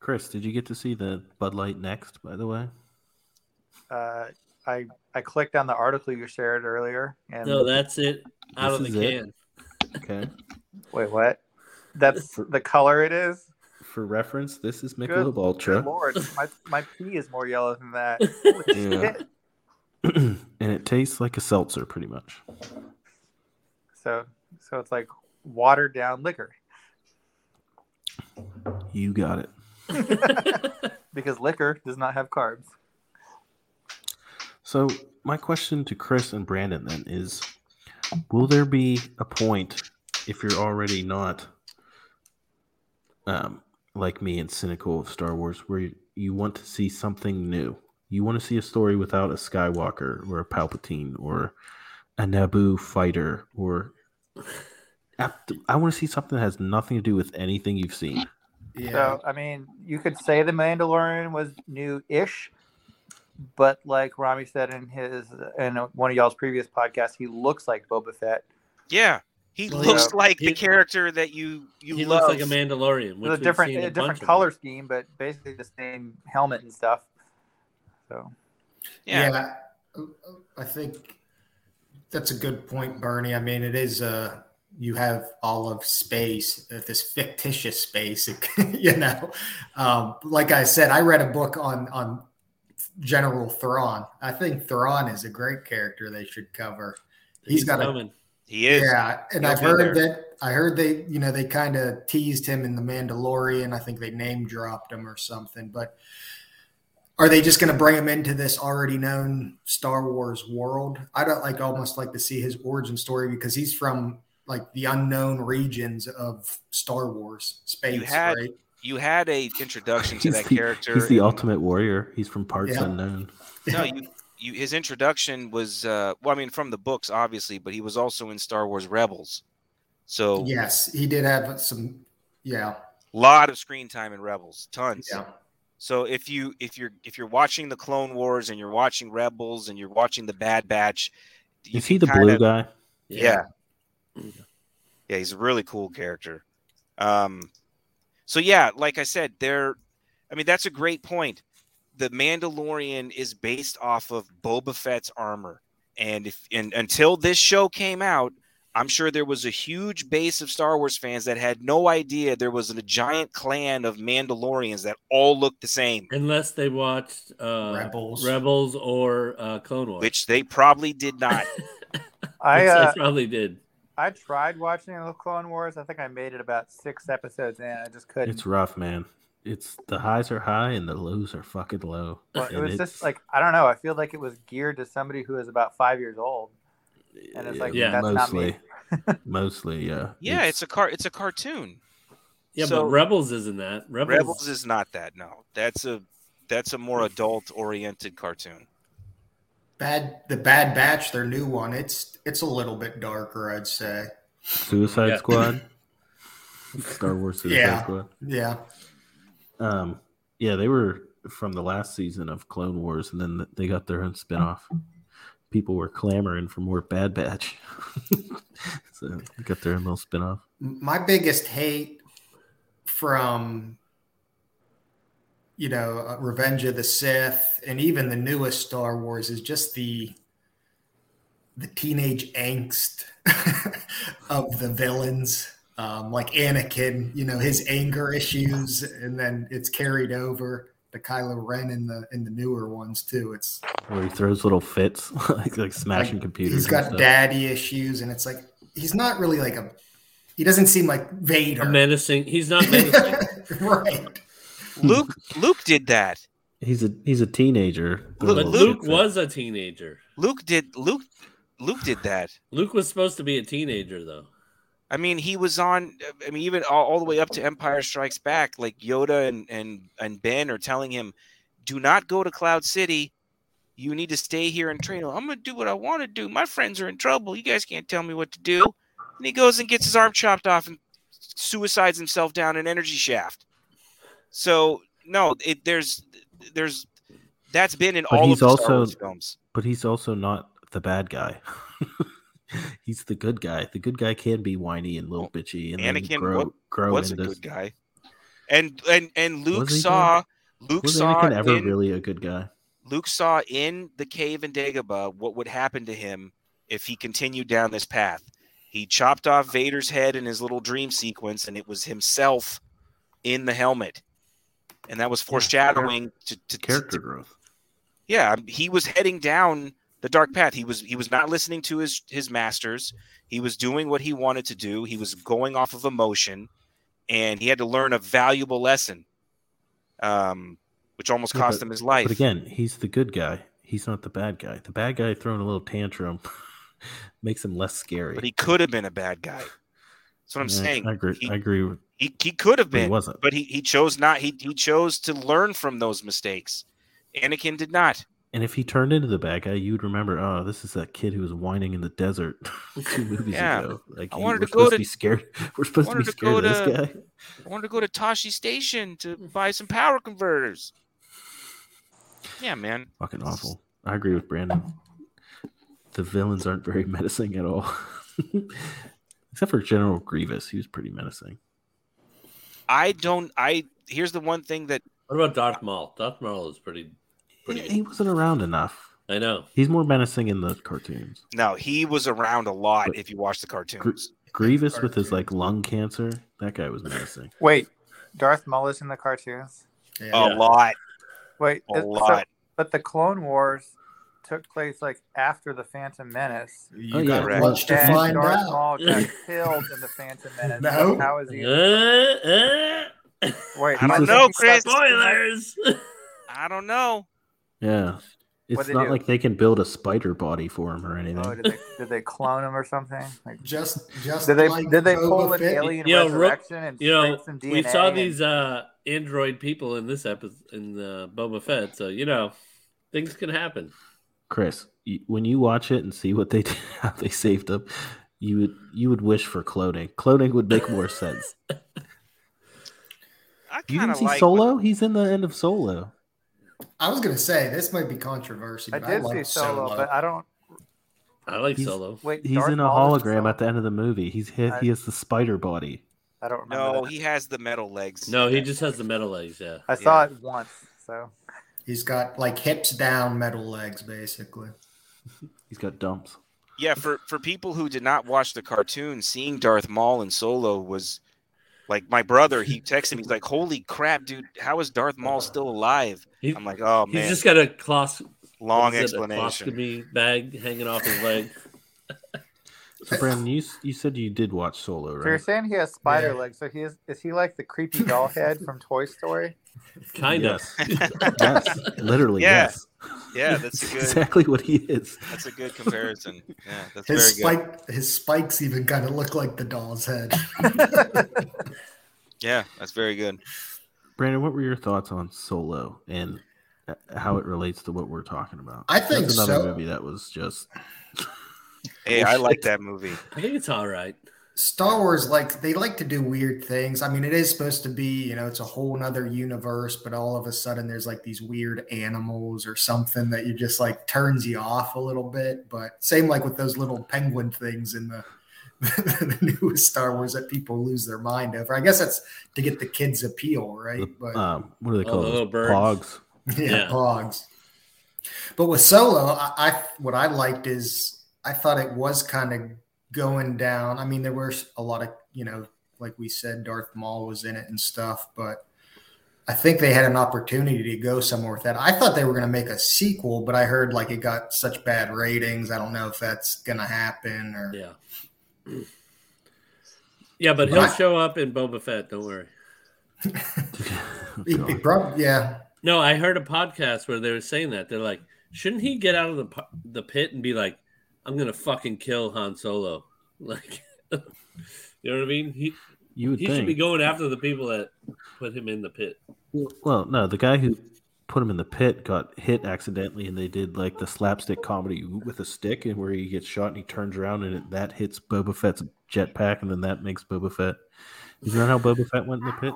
Chris, did you get to see the Bud Light next? By the way, uh, I I clicked on the article you shared earlier, and No, that's it out This of is the it? can. okay. wait, what? That's the color it is. For reference, this is Good, Michelob Ultra, good lord, my my pee is more yellow than that. Holy Yeah. shit. and it tastes like a seltzer, pretty much. So so it's like watered down liquor You got it. because liquor does not have carbs. So my question to Chris and Brandon then is: Will there be a point if you're already not, um, like me and cynical of Star Wars, where you, you want to see something new? You want to see a story without a Skywalker or a Palpatine or a Naboo fighter or I want to see something that has nothing to do with anything you've seen. So I mean, you could say the Mandalorian was new-ish, but like Rami said in his in one of y'all's previous podcasts, he looks like Boba Fett. Yeah, he Well, looks yeah. like the character that you you he love. looks like a Mandalorian. Which With a different seen a a different bunch of color scheme, but basically the same helmet and stuff. So Yeah. Yeah, I think that's a good point, Bernie. I mean, it is uh you have all of space, uh, this fictitious space, you know. Um, like I said, I read a book on on General Thrawn. I think Thrawn is a great character they should cover. He's He's got a. He is. yeah, and He'll I've heard there. that I heard they, you know, they kind of teased him in the Mandalorian. I think they name dropped him or something. But are they just going to bring him into this already known Star Wars world? I don't like almost like to see his origin story because he's from like the unknown regions of Star Wars space, You had right? You had a introduction to He's that the, character. he's the in- ultimate warrior. He's from parts Yeah. unknown. No, you, you his introduction was uh well, I mean from the books obviously, but he was also in Star Wars Rebels. So Yes, he did have some. Yeah, lot of screen time in Rebels, tons. yeah. So if you if you're if you're watching the Clone Wars and you're watching Rebels and you're watching the Bad Batch, you Is he the blue kinda- guy? Yeah. Yeah, he's a really cool character. Um so yeah, like I said, there I mean that's a great point. The Mandalorian is based off of Boba Fett's armor. And if and until this show came out, I'm sure there was a huge base of Star Wars fans that had no idea there was a giant clan of Mandalorians that all looked the same, Unless they watched uh, Rebels. Rebels or uh, Clone Wars. which they probably did not. I Which uh, they probably did. I tried watching the Clone Wars. I think I made it about six episodes in. I just couldn't. It's rough, man. It's the highs are high and the lows are fucking low. Well, it was it's- just like I don't know. I feel like it was geared to somebody who is about five years old, and it's like Yeah. that's not me. mostly, mostly, yeah. Yeah, it's, a car it's a cartoon. Yeah, So- but Rebels isn't that. Rebels, Rebels is not that. No, that's a that's a more adult oriented cartoon. Bad the Bad Batch, their new one. It's it's a little bit darker, I'd say. Suicide Yeah. Squad. Star Wars Suicide Yeah. Squad. Yeah. Um, yeah, they were from the last season of Clone Wars, and then they got their own spinoff. people were clamoring for more Bad Batch. so they got their own little spinoff. My biggest hate from you know uh, Revenge of the Sith and even the newest Star Wars is just the the teenage angst of the villains. Um, like Anakin, you know, his anger issues, and then it's carried over to Kylo Ren in the in the newer ones too. It's Where he throws little fits, like like smashing computers. He's got daddy issues, and it's like he's not really like a. He doesn't seem like Vader. A menacing. He's not menacing. right. Luke Luke did that. He's a he's a teenager. but Luke was a teenager. Luke did Luke Luke did that. Luke was supposed to be a teenager though. I mean, he was on. I mean, even all, all the way up to Empire Strikes Back. Like Yoda and and and Ben are telling him, "Do not go to Cloud City. You need to stay here and train." I'm gonna do what I want to do. My friends are in trouble. You guys can't tell me what to do. And he goes and gets his arm chopped off and suicides himself down an energy shaft. So no, it, there's there's that's been in But all of he's the Star also Wars films. but he's also not the bad guy. he's the good guy. The good guy can be whiny and little bitchy and then Anakin grow grow was a good guy, and and and Luke saw Luke was saw Anakin ever in- really a good guy? Luke saw in the cave in Dagobah what would happen to him if he continued down this path. He chopped off Vader's head in his little dream sequence, and it was himself in the helmet, and that was foreshadowing to, to Character to- growth. yeah, he was heading down the dark path. He was he was not listening to his his masters. He was doing what he wanted to do. He was going off of emotion, and he had to learn a valuable lesson, um, which almost Yeah, cost but- him his life. But again, he's the good guy. He's not the bad guy. The bad guy throwing a little tantrum makes him less scary. but he could have been a bad guy. That's what I'm Yeah, saying. I agree. He, I agree. With, he, he could have but he been, wasn't. but he, he chose not. He, he chose to learn from those mistakes. Anakin did not. and if he turned into the bad guy, you'd remember. Oh, this is that kid who was whining in the desert two movies Yeah. ago. Like I wanted we're to go supposed to- to be scared. We're supposed to be wanted to scared of this to- guy. I wanted to go to Tosche Station to buy some power converters. Yeah, man. Fucking awful. I agree with Brandon. The villains aren't very menacing at all. Except for General Grievous. He was pretty menacing. I don't. I here's the one thing that What about Darth Maul? Darth Maul is pretty. pretty He, he wasn't around enough. I know. He's more menacing in the cartoons. no, he was around a lot. But- if you watch the Gr- cartoons, Grievous with his like lung cancer, that guy was menacing. Wait, Darth Maul is in the cartoons. a lot, Wait, a it- so- lot. but the Clone Wars took place like after the Phantom Menace. You Oh, got yeah. much to And find Darth out. Maul got killed in the Phantom Menace. No. How is he? Uh, uh, Wait, I don't know, he Chris. spoilers. I don't know. Yeah. It's not do? like they can build a spider body for him or anything. Oh, did they, did they clone him or something? Like, Just, just did they like did they Boba pull an alien You know, resurrection and you know, some DNA? we saw and- these uh android people in this episode in uh, Boba Fett, so you know things can happen. Chris, when you watch it and see what they did, how they saved him, you would you would wish for cloning. Cloning would make more sense. I You didn't see like. Solo? He's in the end of Solo. I was gonna say this might be controversy. I but did see like Solo, but I don't. I like He's- Solo. Wait, He's Darth in a Maul hologram at the end of the movie. He's he, I- he has the spider body. I don't remember. No, that. he has the metal legs. No, he just has the metal legs. Yeah. I saw it once, so He's got like hips down, metal legs, basically. He's got dumps. Yeah, for for people who did not watch the cartoon, seeing Darth Maul and Solo was like my brother. He texted me, he's like, "Holy crap, dude! How is Darth Maul still alive?" He- I'm like, "Oh man, He's just got a clos- long what is it, a explanation." bag hanging off his leg. So Brandon, you you said you did watch Solo, So you're saying he has spider Yeah. legs? So he is is he like the creepy doll head from Toy Story? Kind of. Yes. yes. Literally, Yeah. yes. Yeah, that's a good. exactly what he is. That's a good comparison. Yeah, that's His very good. spike, his spikes even kind of look like the doll's head. Yeah, that's very good. Brandon, what were your thoughts on Solo and uh, how it relates to what we're talking about? I think That's another so- movie that was just Hey, I like that movie. I think it's all right. Star Wars, like they like to do weird things. I mean, it is supposed to be, you know, it's a whole nother universe, but all of a sudden there's like these weird animals or something that you just like turns you off a little bit. But same like with those little penguin things in the the newest Star Wars that people lose their mind over. I guess that's to get the kids' appeal, right? But Um, what are they called? Oh, call little birds. Porgs. yeah, Yeah. porgs. But with Solo, I, I what I liked is I thought it was kind of going down. I mean, there were a lot of you know, like we said, Darth Maul was in it and stuff, but I think they had an opportunity to go somewhere with that. I thought they were going to make a sequel, but I heard like it got such bad ratings. I don't know if that's going to happen or Yeah. Yeah, but But he'll I- show up in Boba Fett. Don't worry. He- he prob- yeah. No, I heard a podcast where they were saying that they're like, shouldn't he get out of the the pit and be like, I'm gonna fucking kill Han Solo? Like, you know what I mean? He You would he think. should be going after the people that put him in the pit. Well, no, the guy who put him in the pit got hit accidentally, and they did like the slapstick comedy with a stick, and where he gets shot and he turns around, and it, that hits Boba Fett's jetpack, and then that makes Boba Fett. Is that how Boba Fett went in the pit?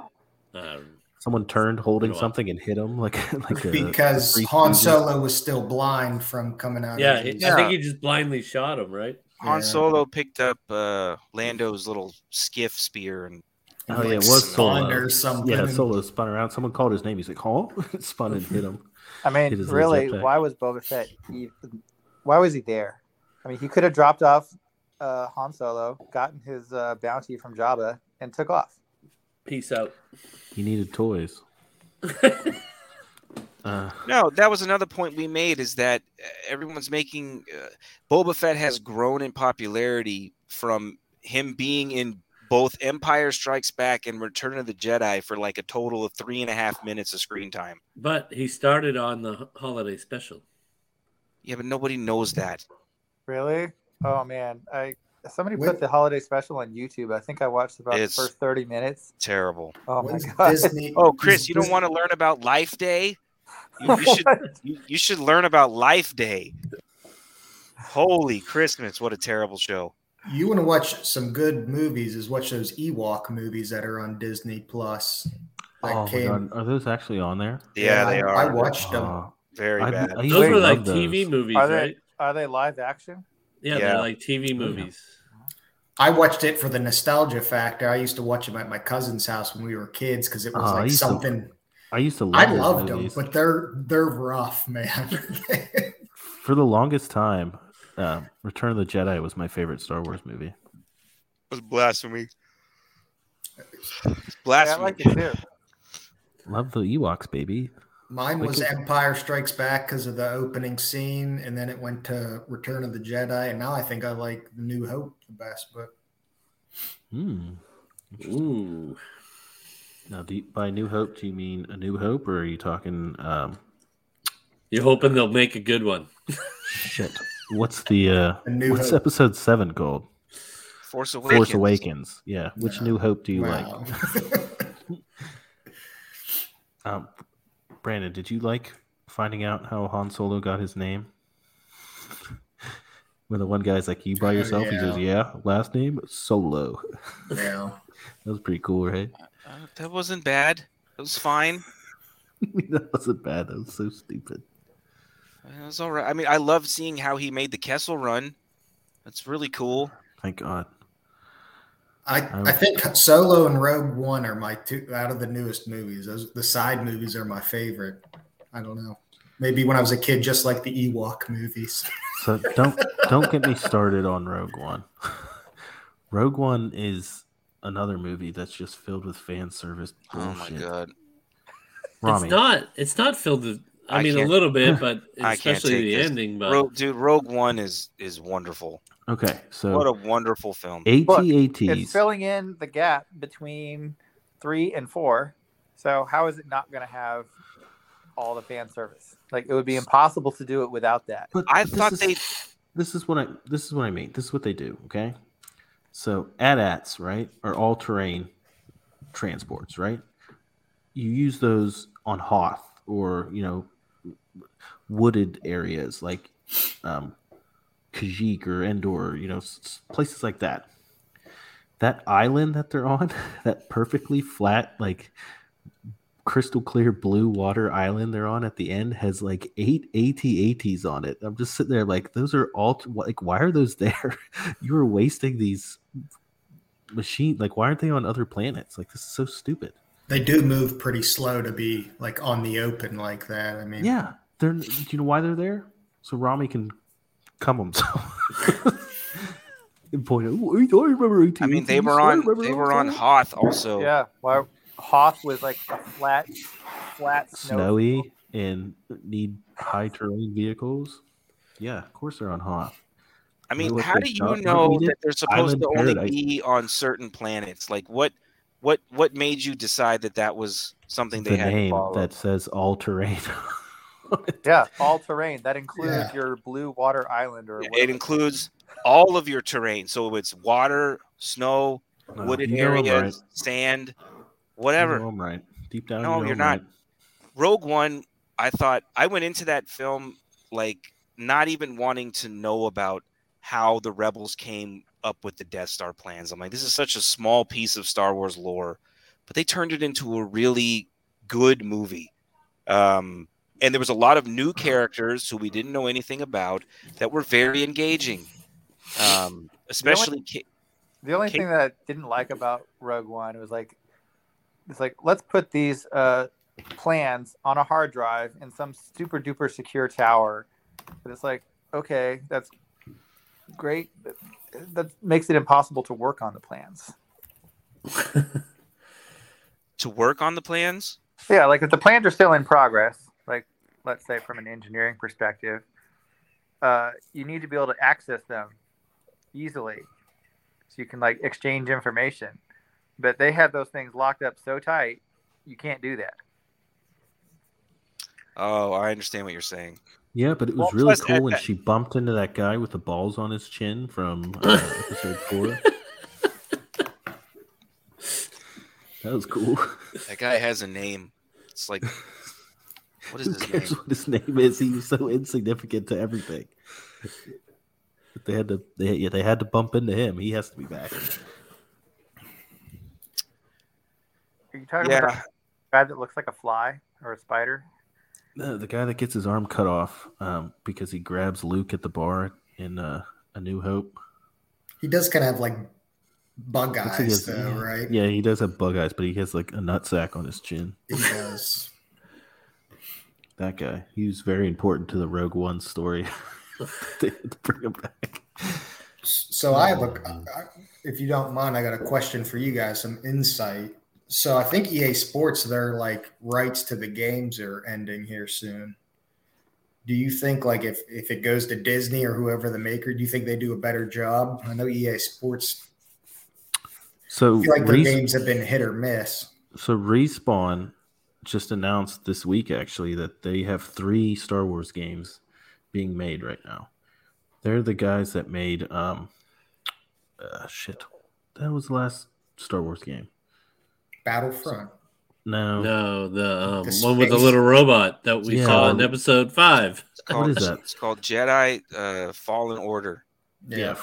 Um, Someone turned holding Been a while. something and hit him like like a because Three Han Solo was still blind from coming out. yeah, of his- I think he just blindly shot him, right? Han Yeah. Solo picked up uh, Lando's little skiff spear and Oh yeah, it was Solo. or something. Yeah, Solo spun around. Someone called his name. He's like, "Oh!" spun and hit him. I mean, Hit his little really, why was Boba Fett? Even, why was he there? I mean, he could have dropped off uh, Han Solo, gotten his uh, bounty from Jabba, and took off. Peace out. He needed toys. uh, No, that was another point we made is that uh, everyone's making uh, Boba Fett has grown in popularity from him being in both Empire Strikes Back and Return of the Jedi for like a total of three and a half minutes of screen time. But he started on the holiday special. Yeah, but nobody knows that. Really? Oh man, I somebody When- put the holiday special on YouTube. I think I watched about the first thirty minutes. Terrible. Oh my god! Disney? Oh, Chris, you don't Dis- want to learn about Life Day? You, you should you, you should learn about Life Day. Holy Christmas! What a terrible show. You want to watch some good movies? Is watch those Ewok movies that are on Disney Plus. That oh my god, are those actually on there? Yeah, I, they are. I watched them. Uh, Very I- bad. I used Those to were like those. TV movies, Are they right? are they live action? Yeah, Yeah. they're like TV movies. I watched it for the nostalgia factor. I used to watch them at my cousin's house when we were kids because it was Oh, I like used to- something. I used to love I those loved them, but they're they're rough, man. For the longest time, uh, Return of the Jedi was my favorite Star Wars movie. was blasphemy. Yeah, I Blasphemy. like it too. Love the Ewoks, baby. Mine was Wicked. Empire Strikes Back because of the opening scene, and then it went to Return of the Jedi, and now I think I like The New Hope the best. But Hmm. Ooh. Now, do you, by New Hope, do you mean A New Hope, or are you talking um, You're hoping they'll make a good one. shit? What's the uh, A New what's Hope. episode seven called? Force Awakens. Force Awakens. Yeah. Which New Hope do you wow. like? Um, Brandon, did you like finding out how Han Solo got his name? When the one guy's like, "You by yourself?" He goes, "Yeah." Last name Solo. yeah. That was pretty cool, right? Uh, that wasn't bad. It was fine. that wasn't bad. That was so stupid. It was all right. I mean, I love seeing how he made the Kessel Run. That's really cool. Thank God. I, I- I think Solo and Rogue One are my two out of the newest movies. Those the side movies are my favorite. I don't know. Maybe when I was a kid, just like the Ewok movies. So don't don't get me started on Rogue One. Rogue One is another movie that's just filled with fan service Oh my god. Rami, It's not. It's not filled with. I, I mean, a little bit, but especially the this. ending. But Rogue, dude, Rogue One is is wonderful. Okay, so What a wonderful film. Look, It's AT-ATs. filling in the gap between three and four. So how is it not going to have all the fan service? Like it would be impossible to do it without that. But I thought is- they This is what I this is what I mean. This is what they do, okay? So AT-ATs, right, are all-terrain transports, right? You use those on Hoth or, you know, wooded areas like um Kashyyyk or Endor, you know, places like that. that island that they're on, that perfectly flat, like crystal clear blue water island they're on at the end has like eight AT-ATs on it. I'm just sitting there like those are all like why are those there? you were wasting these machine like why aren't they on other planets? Like this is so stupid. They do move pretty slow to be like on the open like that. I mean, Yeah, they're. Do you know why they're there? So Rami can come himself. and point "Oh, I remember I mean, they were on they were on. Hoth also. Yeah, well, Hoth was like a flat, flat snow. snowy and need high terrain vehicles. Yeah, of course they're on Hoth. I mean, how do you know that they're supposed Island to only Paradise. be on certain planets? Like what what what made you decide that that was something they the had name that says all terrain. Yeah, all terrain. That includes Yeah. your blue water island or It includes all of your terrain. So it's water, snow, No, wooded you know I'm areas, right. sand, You whatever. know right. Deep down, No, you know you're not. right. Rogue One, I thought I went into that film like not even wanting to know about how the rebels came up with the Death Star plans. I'm like, this is such a small piece of Star Wars lore, but they turned it into a really good movie. Um, and there was a lot of new characters who we didn't know anything about that were very engaging. Um, especially Ki- The only Kate- thing that I didn't like about Rogue One was like, it's like let's put these uh, plans on a hard drive in some super duper secure tower. But it's like, okay, that's great. but That makes it impossible to work on the plans. to work on the plans. Yeah, like if the plans are still in progress, let's say from an engineering perspective, uh, you need to be able to access them easily, so you can like exchange information. But they have those things locked up so tight, you can't do that. Oh, I understand what you're saying. Yeah, but it was Well, really plus, cool at when that- she bumped into that guy with the balls on his chin from uh, episode four. that was cool. That guy has a name. It's like, what is Who his cares name? what his name is? He was so insignificant to everything. They had to, they, yeah, they had to bump into him. He has to be back. Are you talking Yeah. about a guy that looks like a fly or a spider? No, the guy that gets his arm cut off um, because he grabs Luke at the bar in uh, A New Hope. he does kind of have like bug Looks like eyes, has- though, yeah. right? Yeah, he does have bug eyes, but he has like a nut sack on his chin. He does. That guy. He was very important to the Rogue One story. they had to bring him back. So I have a, um, I- if you don't mind, I got a question for you guys, some insight. So I think EA Sports, their like rights to the games are ending here soon. Do you think like if if it goes to Disney or whoever the maker, do you think they do a better job? I know EA Sports So I feel like their Res- games have been hit or miss. So Respawn just announced this week actually that they have three Star Wars games being made right now. They're the guys that made um uh, shit. That was the last Star Wars game. Battlefront. No. No, the, um, The one with the little robot that we Yeah. saw in episode five. It's called, is that? It's called Jedi uh, Fallen Order. Yeah.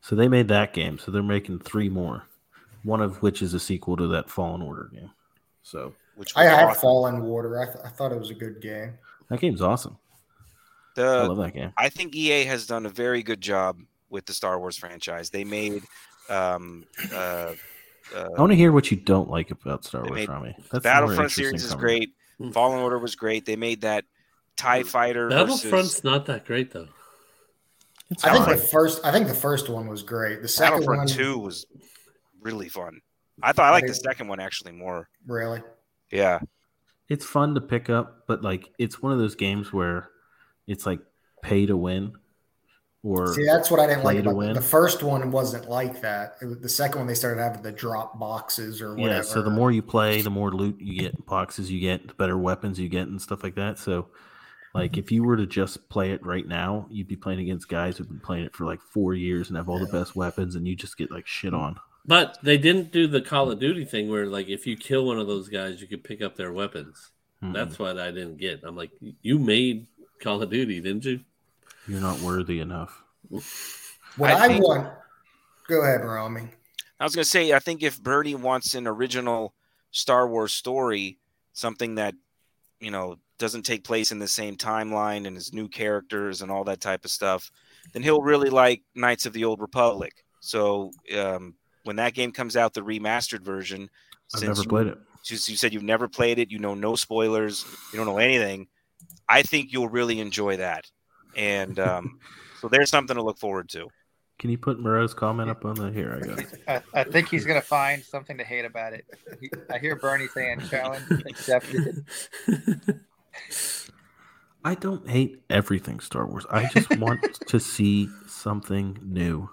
So they made that game. So they're making three more. One of which is a sequel to that Fallen Order game. So Which I was had awesome. Fallen Water. I, th- I thought it was a good game. that game's awesome. I love that game. I think EA has done a very good job with the Star Wars franchise. They made um, uh, uh, I want to hear what you don't like about Star Wars, Rami. the That's the more Battlefront series is great. Hmm. Fallen Order was great. They made that Tie Fighter Battlefront's versus not that great though. It's I think the first. I think the first one was great. The second Battlefront one, Two was really fun. I thought I liked the second one actually more. really. Yeah, it's fun to pick up, but like it's one of those games where it's like pay to win, or See, that's what I didn't play like to win. the first one. Wasn't like that. It the second one, they started having the drop boxes or whatever. yeah. So the more you play, the more loot you get, boxes you get, the better weapons you get, and stuff like that. So, like if you were to just play it right now, you'd be playing against guys who've been playing it for like four years and have all the best weapons, and you just get like shit on. But they didn't do the Call of Duty thing where, like, if you kill one of those guys, you could pick up their weapons. Mhm. That's what I didn't get. I'm like, you made Call of Duty, didn't you? You're not worthy enough. what I I, think- want. Go ahead, Rami. I was gonna say, I think if Bernie wants an original Star Wars story, something that you know doesn't take place in the same timeline and his new characters and all that type of stuff, then he'll really like Knights of the Old Republic. So um, when that game comes out, the remastered version, I've since never you- played it. Since you said you've never played it, you know no spoilers, you don't know anything. I think you'll really enjoy that, and um, so there's something to look forward to. Can you put Moreau's comment up on the here? I got it. I, I think he's gonna find something to hate about it. He, I hear Bernie saying challenge accepted. I don't hate everything Star Wars. I just want to see something new.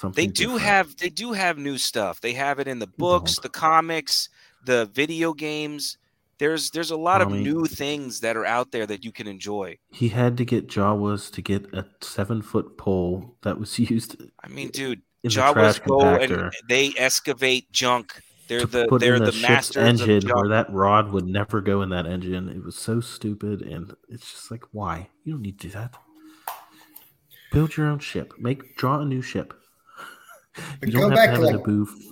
Something They do different. have they do have new stuff. They have it in the books, the comics, the video games. There's there's a lot of new things that are out there that you can enjoy. He had to get Jawas to get a seven foot pole that was used. I mean, dude, Jawas go and they excavate junk. They're the they're the, the, masters engine where that rod would never go in that engine. It was so stupid, and it's just like, why? You don't need to do that. Build your own ship. Make draw a new ship. But You go don't have back to to, have like- a booth.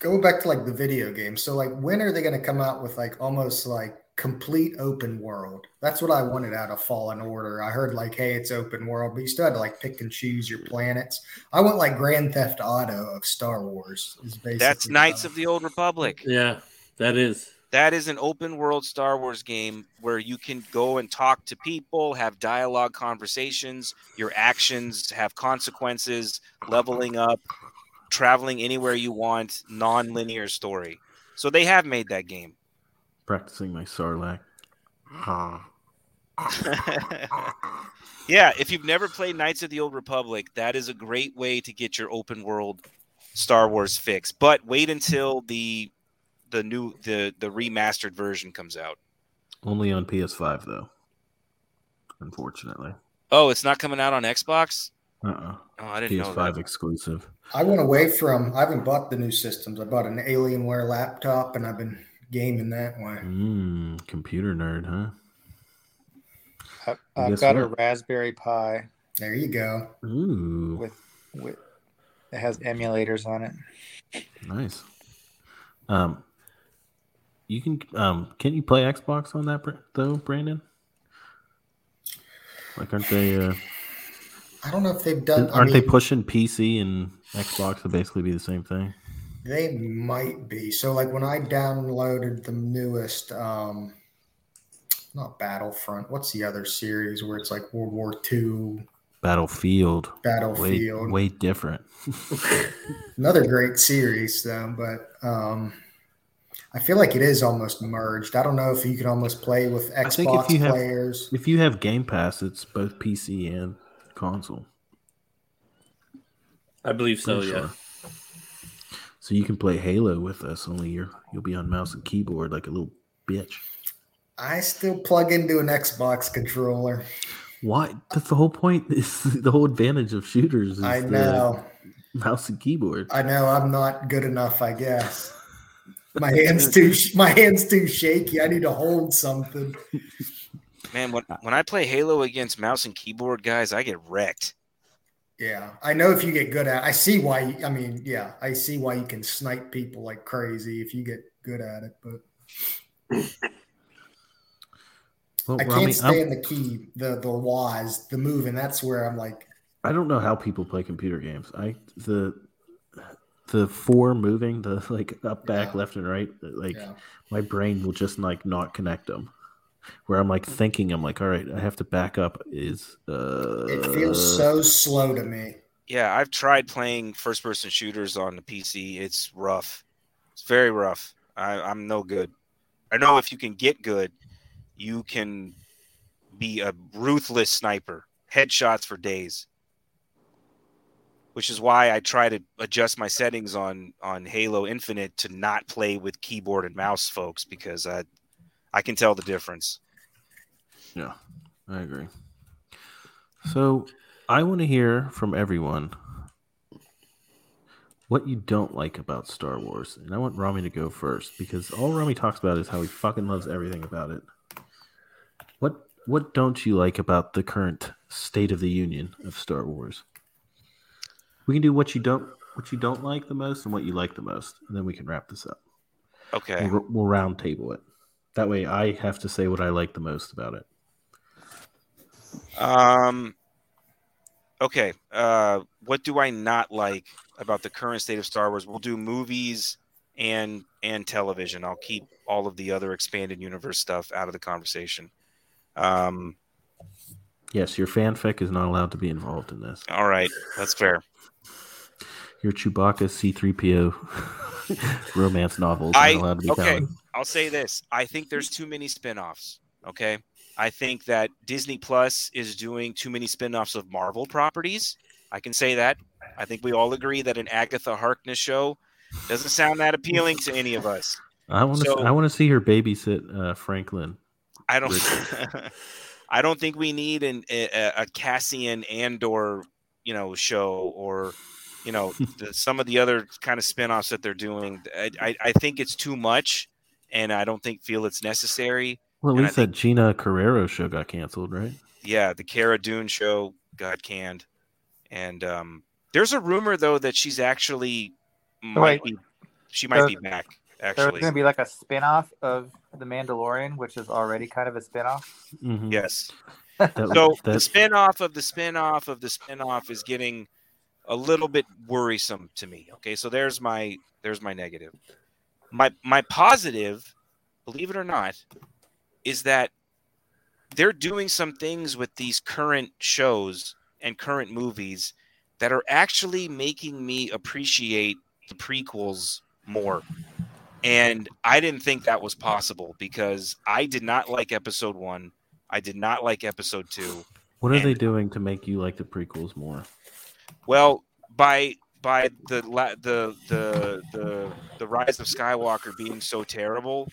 Go back to like the video game. So like when are they going to come out with like almost like complete open world? That's what I wanted out of Fallen Order. I heard like, hey, it's open world, but you still had to like pick and choose your planets. I want like Grand Theft Auto of Star Wars. Is basically That's Knights of the Old Republic. Yeah, that is. That is an open world Star Wars game where you can go and talk to people, have dialogue conversations, your actions have consequences, leveling up, traveling anywhere you want, non-linear story. So they have made that game. Practicing my Sarlacc. Huh. yeah, if you've never played Knights of the Old Republic, that is a great way to get your open world Star Wars fix. But wait until the the new the the remastered version comes out. Only on PS5 though. Unfortunately. Oh, it's not coming out on Xbox? Uh uh Oh, I didn't know PS5 exclusive. I went away from. I haven't bought the new systems. I bought an Alienware laptop, and I've been gaming that way. Mmm, computer nerd, huh? I, I've Guess got a? Raspberry Pi There you go. Ooh, with with it has emulators on it. nice. Um, you can um, can you play Xbox on that though, Brandon? Like, aren't they? Uh, I don't know if they've done. Aren't they mean, pushing PC and Xbox to basically be the same thing? They might be. So like when I downloaded the newest um not Battlefront, what's the other series where it's like World War II? Battlefield. Battlefield. Way, way different. Another great series though, but um I feel like it is almost merged. I don't know if you can almost play with I think Xbox if you have players. if you have Game Pass, it's both PC and console. I believe so. Pretty Yeah. sure. So you can play Halo with us, only you're you'll be on mouse and keyboard like a little bitch. I still plug into an Xbox controller. Why? That's the whole point. Is the whole advantage of shooters. Is I the know. mouse and keyboard. I know I'm not good enough, I guess. My hands too my hands too shaky. I need to hold something. Man, when, when I play Halo against mouse and keyboard guys, I get wrecked. Yeah, I know if you get good at. I see why. I mean, yeah, I see why you can snipe people like crazy if you get good at it. But Well, I Rami, can't stay I'm- in the key, the the wise, the move, and that's where I'm like, I don't know how people play computer games. I the the four moving, the like up, back, left, and right. Like Yeah. my brain will just like not connect them. Where I'm like thinking, I'm like, all right, I have to back up. Is uh, it feels so slow to me. Yeah, I've tried playing first person shooters on the PC. It's rough. It's very rough. I, I'm no good. I know if you can get good, you can be a ruthless sniper, headshots for days. Which is why I try to adjust my settings on on Halo Infinite to not play with keyboard and mouse, folks, because I I can tell the difference. Yeah, I agree. So I want to hear from everyone what you don't like about Star Wars. And I want Rami to go first because all Rami talks about is how he fucking loves everything about it. What what don't you like about the current state of the union of Star Wars? We can do what you don't what you don't like the most and what you like the most, and then we can wrap this up. Okay. We'll, we'll round table it. That way, I have to say what I like the most about it. Um. Okay. Uh, what do I not like about the current state of Star Wars? We'll do movies and and television. I'll keep all of the other expanded universe stuff out of the conversation. Um. Yes, your fanfic is not allowed to be involved in this. All right, that's fair. Your Chewbacca C3PO romance novels I aren't allowed to be okay. I'll say this. I think there's too many spin-offs. Okay. I think that Disney Plus is doing too many spin-offs of Marvel properties. I can say that. I think we all agree that an Agatha Harkness show doesn't sound that appealing to any of us. I want to. So- I want to see her babysit uh, Franklin. I don't. I don't think we need an, a, a Cassian Andor, you know, show or, you know, the, some of the other kind of spin-offs that they're doing. I, I, I think it's too much, and I don't think feel it's necessary. Well, at And I least that Gina Carano show got canceled, right? yeah, the Cara Dune show got canned, and um, there's a rumor though that she's actually might Wait. be she might So be back. Actually there's going to be like a spin-off of The Mandalorian, which is already kind of a spin-off. Mhm. yes. That- So the that's- spin-off of the spin-off of the spin-off is getting a little bit worrisome to me. Okay, so there's my there's my negative. My my positive, believe it or not, is that they're doing some things with these current shows and current movies that are actually making me appreciate the prequels more. And I didn't think that was possible because I did not like episode 1. I did not like episode 2. What are And- they doing to make you like the prequels more? Well, by by the la- the the the the rise of Skywalker being so terrible,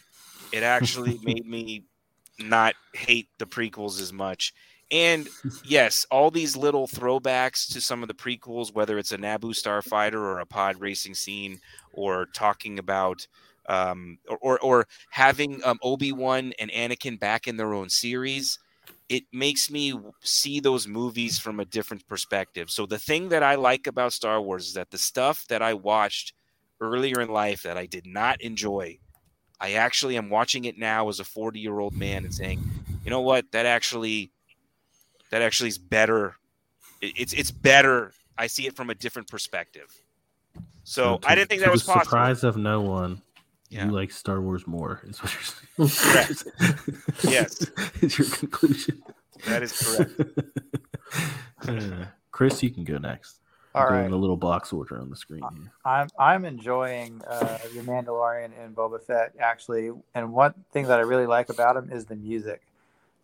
it actually made me not hate the prequels as much. And yes, all these little throwbacks to some of the prequels, whether it's a Naboo starfighter or a pod racing scene, or talking about um, or, or or having um, Obi Wan and Anakin back in their own series, it makes me see those movies from a different perspective. So the thing that I like about Star Wars is that the stuff that I watched earlier in life that I did not enjoy, I actually am watching it now as a 40 year old man and saying, you know what, that actually, that actually is better. It's it's better. I see it from a different perspective. So to- I didn't think that was possible. surprise of no one. Yeah. You like Star Wars more, is what you're saying. Correct. Yes. is your conclusion. That is correct. Uh, Chris, you can go next. All I'm doing right. little box order on the screen here. I'm I'm enjoying uh, the Mandalorian and Boba Fett actually, and one thing that I really like about him is the music.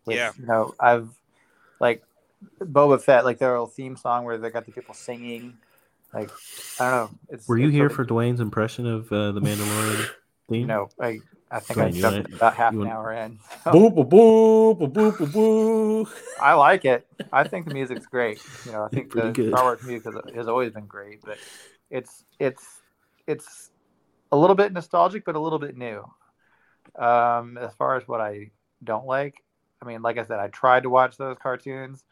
Which, Yeah. you know, I've like Boba Fett, like their little theme song where they got the people singing. Like I don't know. It's Were you it's here really- for Dwayne's impression of uh, the Mandalorian theme? No, I I think I jumped wanna- about half an wanna- hour in. Boo boo boo boo boo boo boo. I like it. I think the music's great. You know, I think the good. Star Wars music has, has always been great, but it's it's it's a little bit nostalgic, but a little bit new. Um, as far as what I don't like, I mean, like I said, I tried to watch those cartoons.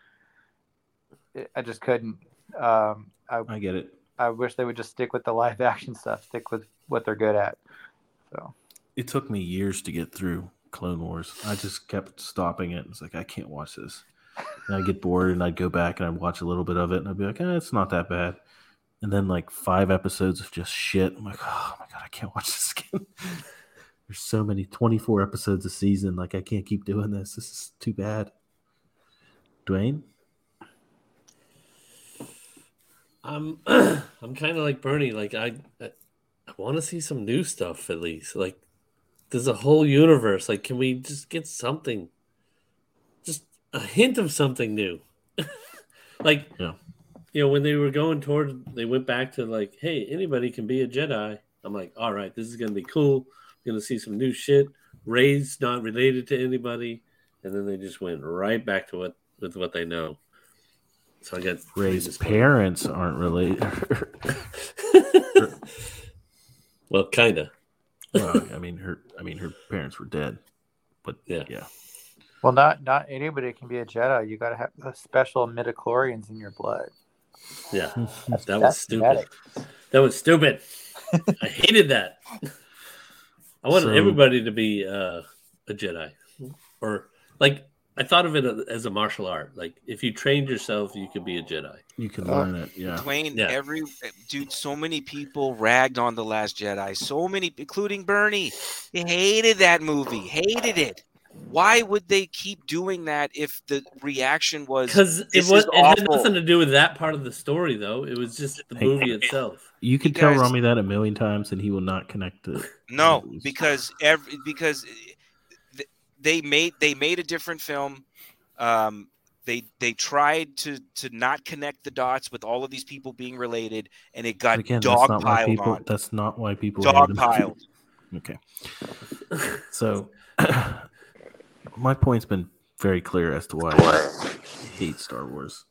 I just couldn't. Um, I, I get it. I wish they would just stick with the live action stuff, stick with what they're good at. So It took me years to get through Clone Wars. I just kept stopping it. It's like I can't watch this. And I'd get bored and I'd go back and I'd watch a little bit of it and I'd be like, eh, it's not that bad. And then like five episodes of just shit. I'm like, oh my god, I can't watch this again. There's so many 24 episodes a season. Like I can't keep doing this. This is too bad. Dwayne? I'm I'm kind of like Bernie. Like I I, I want to see some new stuff at least. Like there's a whole universe. Like can we just get something? Just a hint of something new. like Yeah. you know when they were going toward they went back to like hey anybody can be a Jedi. I'm like all right this is gonna be cool. gonna see some new shit. Rey's not related to anybody, and then they just went right back to what with what they know. So I got Rey's parents aren't related. Well, kinda. well, I mean her I mean her parents were dead. But yeah. yeah. well, not not anybody can be a Jedi. You got to have the special midichlorians in your blood. Yeah, That's- that was that's stupid. That was stupid. I hated that. I wanted So- everybody to be uh, a Jedi, or like I thought of it as a martial art. Like if you trained yourself, you could be a Jedi. You can Uh, learn it. Yeah. Dwayne, Yeah. every dude, so many people ragged on the Last Jedi. So many, including Bernie, he hated that movie. Hated it. Why would they keep doing that if the reaction was Because it was it had nothing to do with that part of the story, though. It was just the Hey, movie itself. You could You tell guys- Rami that a million times, and he will not connect it. No, because every because th- they made they made a different film. Um, they they tried to to not connect the dots with all of these people being related, and it got Again, that's not why people. on. That's not why people. hate him. Dogpiled. Okay. So, my point's been very clear as to why I hate Star Wars.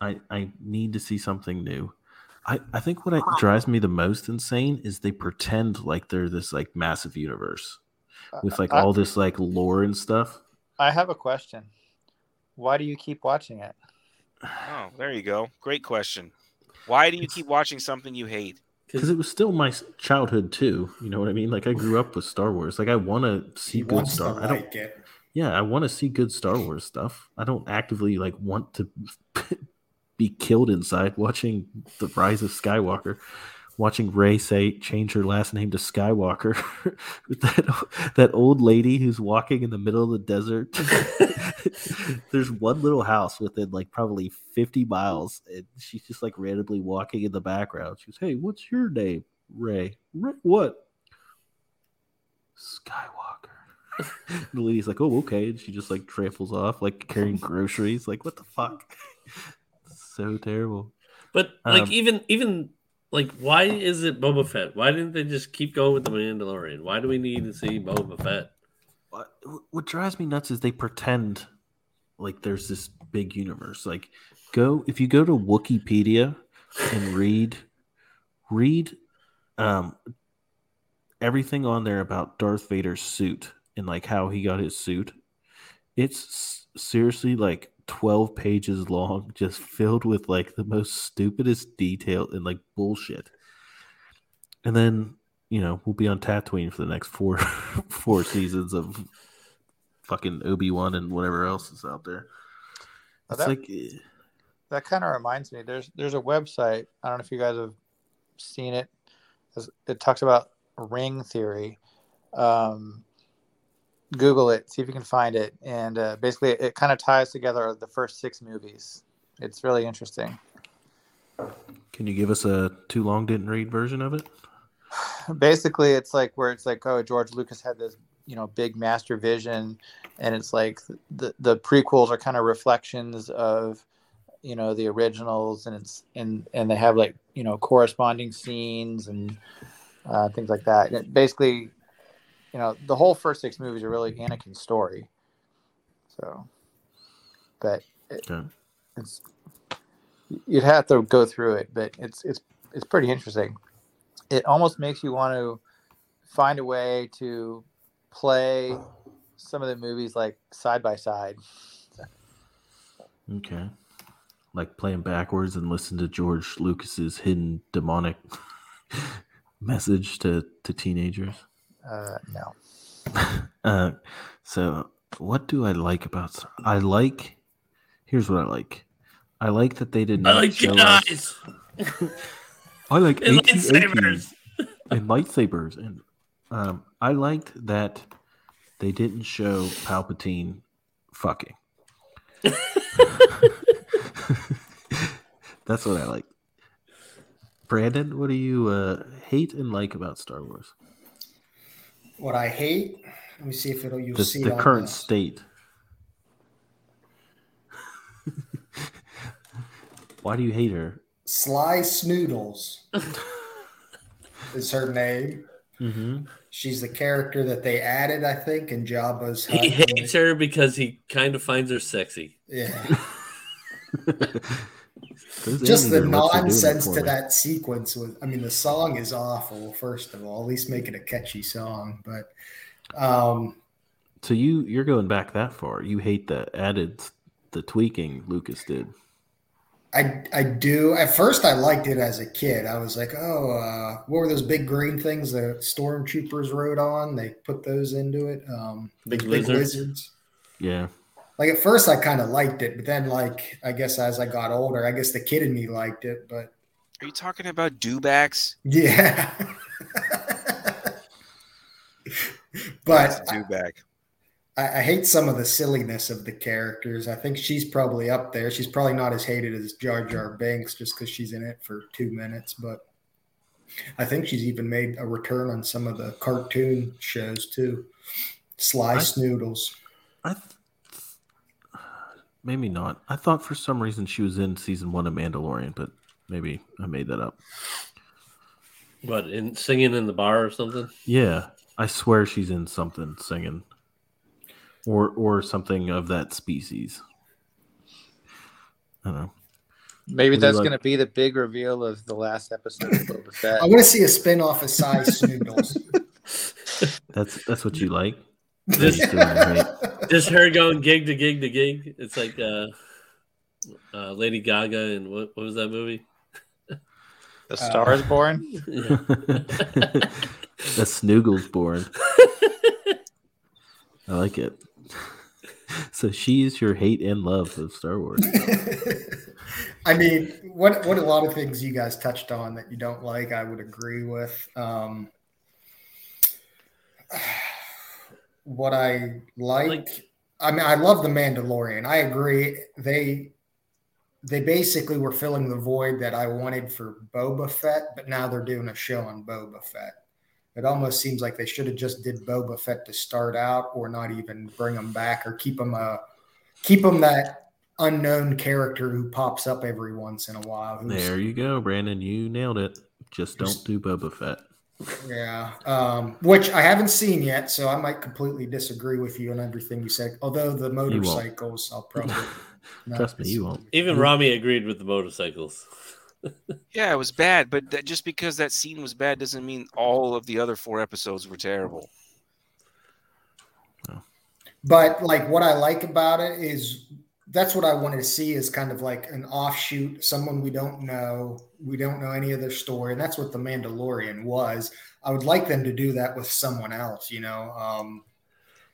I I need to see something new. I, I think what I, drives me the most insane is they pretend like they're this like massive universe with like I- all this like lore and stuff. I have a question. Why do you keep watching it? Oh, there you go. Great question. Why do you keep watching something you hate? Because it was still my childhood too. You know what I mean? Like I grew up with Star Wars. Like I want to see He good wants to Star. I don't. like it. Yeah, I want to see good Star Wars stuff. I don't actively like want to be killed inside watching the Rise of Skywalker, watching Rey say change her last name to Skywalker. with that that old lady who's walking in the middle of the desert. There's one little house within like probably 50 miles, and she's just like randomly walking in the background. She goes, "Hey, what's your name, Rey? Rey what? Skywalker." The lady's like, "Oh, okay," and she just like tramples off, like carrying groceries. Like, what the fuck? so terrible. But like Um, even even like why is it Boba Fett? Why didn't they just keep going with the Mandalorian? Why do we need to see Boba Fett? What, what drives me nuts is they pretend like there's this big universe. Like, go if you go to Wikipedia and read read um everything on there about Darth Vader's suit and like how he got his suit. It's seriously like 12 pages long, just filled with like the most stupidest detail and like bullshit. And then, you know, we'll be on Tatooine for the next four four seasons of fucking Obi-Wan and whatever else is out there. It's that- like eh, That kind of reminds me. There's there's a website. I don't know if you guys have seen it. It talks about ring theory. Um, Google it, see if you can find it, and uh, basically it kind of ties together the first six movies. It's really interesting. Can you give us a too long didn't read version of it? basically it's like where it's like oh george lucas had this you know big master vision and it's like the the prequels are kind of reflections of you know the originals and it's and and they have like you know corresponding scenes and uh, things like that and it basically you know the whole first six movies are really anakin's story so but it, Okay. it's you'd have to go through it but it's it's it's pretty interesting it almost makes you want to find a way to play some of the movies like side by side. Okay. Like playing backwards and listen to George Lucas's hidden demonic message to, to teenagers. Uh, no. Uh, so what do I like about I like here's what I like. I like that they did not. I not like show Jedi's. us- I like And AT-AT lightsabers. and lightsabers and um I liked that they didn't show Palpatine fucking. That's what I like. Brandon, what do you uh, hate and like about Star Wars? What I hate, let me see if it'll you'll The, see the it current the state. Why do you hate her? Sly Snoodles is her name. Mm-hmm. She's the character that they added, I think, in Jabba's. He hates her because he kind of finds her sexy. Yeah. Those Just the animators, what they're doing it nonsense to that sequence was I mean the song is awful, first of all. At least make it a catchy song. But um So you you're going back that far. You hate the added the tweaking Lucas did. I I do. At first, I liked it as a kid. I was like, oh, uh, what were those big green things the stormtroopers rode on? They put those into it. Um, Big big lizards. lizards. Yeah. Like at first, I kind of liked it, but then, like, I guess as I got older, I guess the kid in me liked it. But Are you talking about dewbacks? yeah, but dewback. I, I hate some of the silliness of the characters. I think she's probably up there. She's probably not as hated as Jar Jar Binks just because she's in it for two minutes, but I think she's even made a return on some of the cartoon shows too. Sly I- Snoodles. I th- maybe not. I thought for some reason she was in season one of Mandalorian, but maybe I made that up. What in singing in the bar or something? Yeah, I swear she's in something singing, or or something of that species. I don't know. Maybe What do you that's like? going to be the big reveal of the last episode of Boba Fett. I want to see a spin off of Sly Snoodles. That's that's what you like. Just, You still hate- just her going gig to gig to gig. It's like uh, uh, Lady Gaga and what, what was that movie? The Star is Born. Yeah. the Snoogle's born. I like it. So she's your hate and love of Star Wars. I mean, what what a lot of things you guys touched on that you don't like, I would agree with. Um, what I like, I mean, I love the Mandalorian. I agree. They they basically were filling the void that I wanted for Boba Fett, but now they're doing a show on Boba Fett. It almost seems like they should have just did Boba Fett to start out, or not even bring him back, or keep him a keep him that unknown character who pops up every once in a while. There you go, Brandon. You nailed it. Just don't do Boba Fett. Yeah, um, which I haven't seen yet, so I might completely disagree with you on everything you said. Although the motorcycles, I'll probably not Trust me, you won't. Even Rami agreed with the motorcycles. Yeah, it was bad, but that, just because that scene was bad doesn't mean all of the other four episodes were terrible. But like what I like about it is that's what I wanted to see is kind of like an offshoot, someone we don't know. We don't know any of their story. And that's what the Mandalorian was. I would like them to do that with someone else, you know. Um,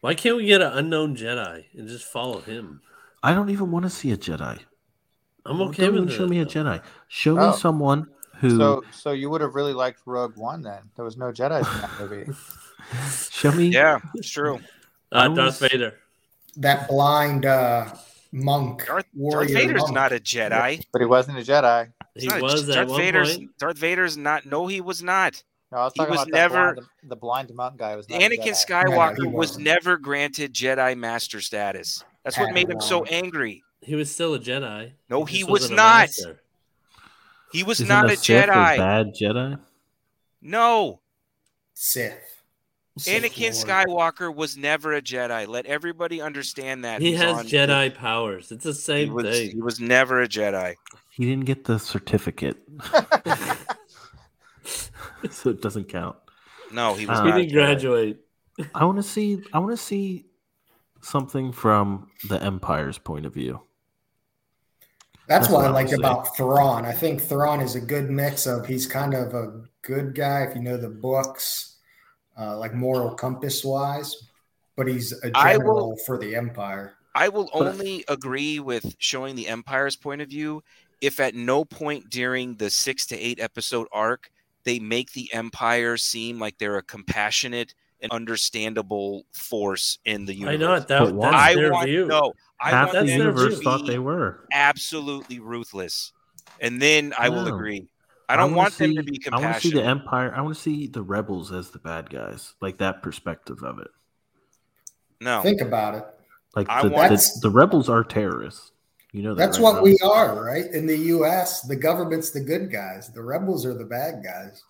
Why can't we get an unknown Jedi and just follow him? I don't even want to see a Jedi. I'm okay don't with even show it. me a Jedi. Show Oh. me someone who So, so you would have really liked Rogue One then. There was no Jedi in that movie. show me Yeah, it's true. Uh, I Darth Vader. that blind uh, monk, Darth, Darth warrior Vader's monk. not a Jedi. But he wasn't a Jedi. He's He not a- was at Darth one Vader's point. Darth Vader's not. No, he was not. No, I was He talking was about never- the, blind, the blind monk guy. Was not a Anakin Jedi. Skywalker he was never granted Jedi Master status. That's what made him so angry. He was still a Jedi. No, He he was wasn't a not. master. He was Isn't not a Sith Jedi. bad Jedi. No, Sith. Sith Anakin Skywalker was never a Jedi. Let everybody understand that. He who's has on- Jedi powers. It's the He same was, thing. he was never a Jedi. He didn't get the certificate, so it doesn't count. No, he was Uh, He didn't graduate. I want to see. I want to see something from the Empire's point of view. That's, That's what what I I like about Thrawn. I think Thrawn is a good mix of he's kind of a good guy if you know the books, uh, like moral compass wise, but he's a I general will- for the Empire. I will only agree with showing the Empire's point of view if at no point during the six to eight episode arc they make the Empire seem like they're a compassionate and understandable force in the universe. I universe. know it. That, But that's I their want view. no. I Half want the that's them their universe thought they were. absolutely ruthless, and then I will agree. I don't wanna them see- to be compassionate. I want to see the. Empire. I want to see the rebels as the bad guys, like that perspective of it. No, Think about it. Like the, want- the, the rebels are terrorists. You know that. That's right, what Rob? we are, right? In the U.S., the government's the good guys. The rebels are the bad guys.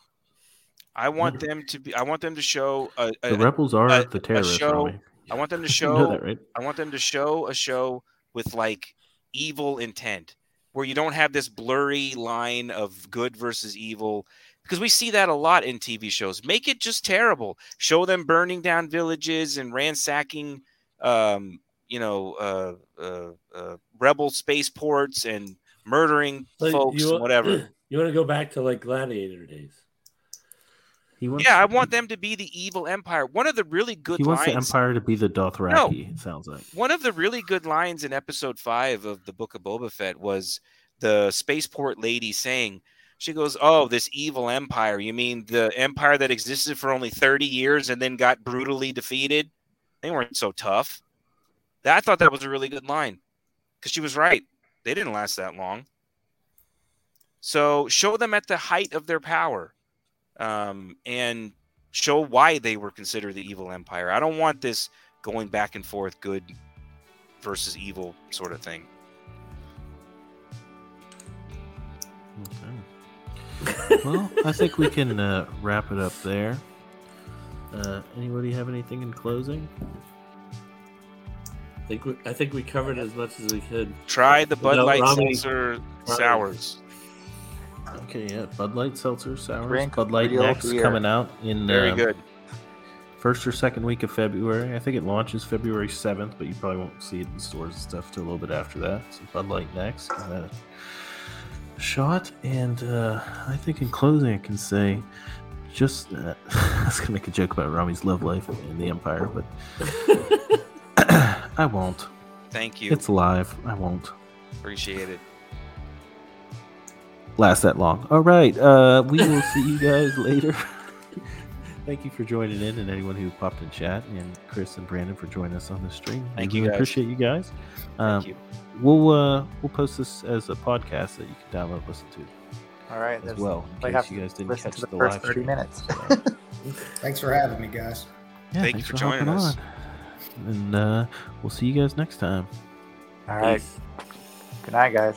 I want them to be. I want them to show a, a, The rebels are a- the terrorists. show- Rami. I want them to You show. know that, right? I want them to show a show with like evil intent, where you don't have this blurry line of good versus evil, because we see that a lot in TV shows. Make it just terrible. Show them burning down villages and ransacking, um, you know, uh, uh, uh, rebel spaceports and murdering Like, folks you, and whatever. You want to go back to like gladiator days? He wants, Yeah, I want them to be the evil empire. One of the really good he wants the. Empire to be the Dothraki. No. It sounds like. One of the really good lines in episode five of the Book of Boba Fett was the spaceport lady saying, "She goes, oh, this evil empire. You mean the empire that existed for only thirty years and then got brutally defeated? They weren't so tough." That, I thought that was a really good line because she was right. They didn't last that long. So show them at the height of their power, um, and show why they were considered the evil empire. I don't want this going back and forth, good versus evil sort of thing. well, I think we can uh, wrap it up there. Uh, anybody have anything in closing? I think we, I think we covered as much as we could. Try the Bud Without Light Rami- seltzer Rami- sours. Okay, yeah, Bud Light seltzer sour. Drink Bud Light real next beer. coming out in Very um, good. first or second week of February. I think it launches February seventh, but you probably won't see it in stores and stuff till a little bit after that. So Bud Light next. shot, and uh, I think in closing, I can say just uh, I was gonna make a joke about Rami's love life in the Empire, but I won't. Thank you. It's live. I won't Appreciate it. Last that long. All right. Uh, we will see you guys later. Thank you for joining in, and anyone who popped in chat, and Chris and Brandon for joining us on the stream. Thank we you, really guys. appreciate you guys. Um, you. We'll uh, we'll post this as a podcast that you can download, and listen to All right. as well. In case you guys didn't catch the the, first live 30 stream. minutes. So, Thanks for having me, guys. yeah, Thank you thanks for joining us. on. And uh, we'll see you guys next time. All right. Good night, guys.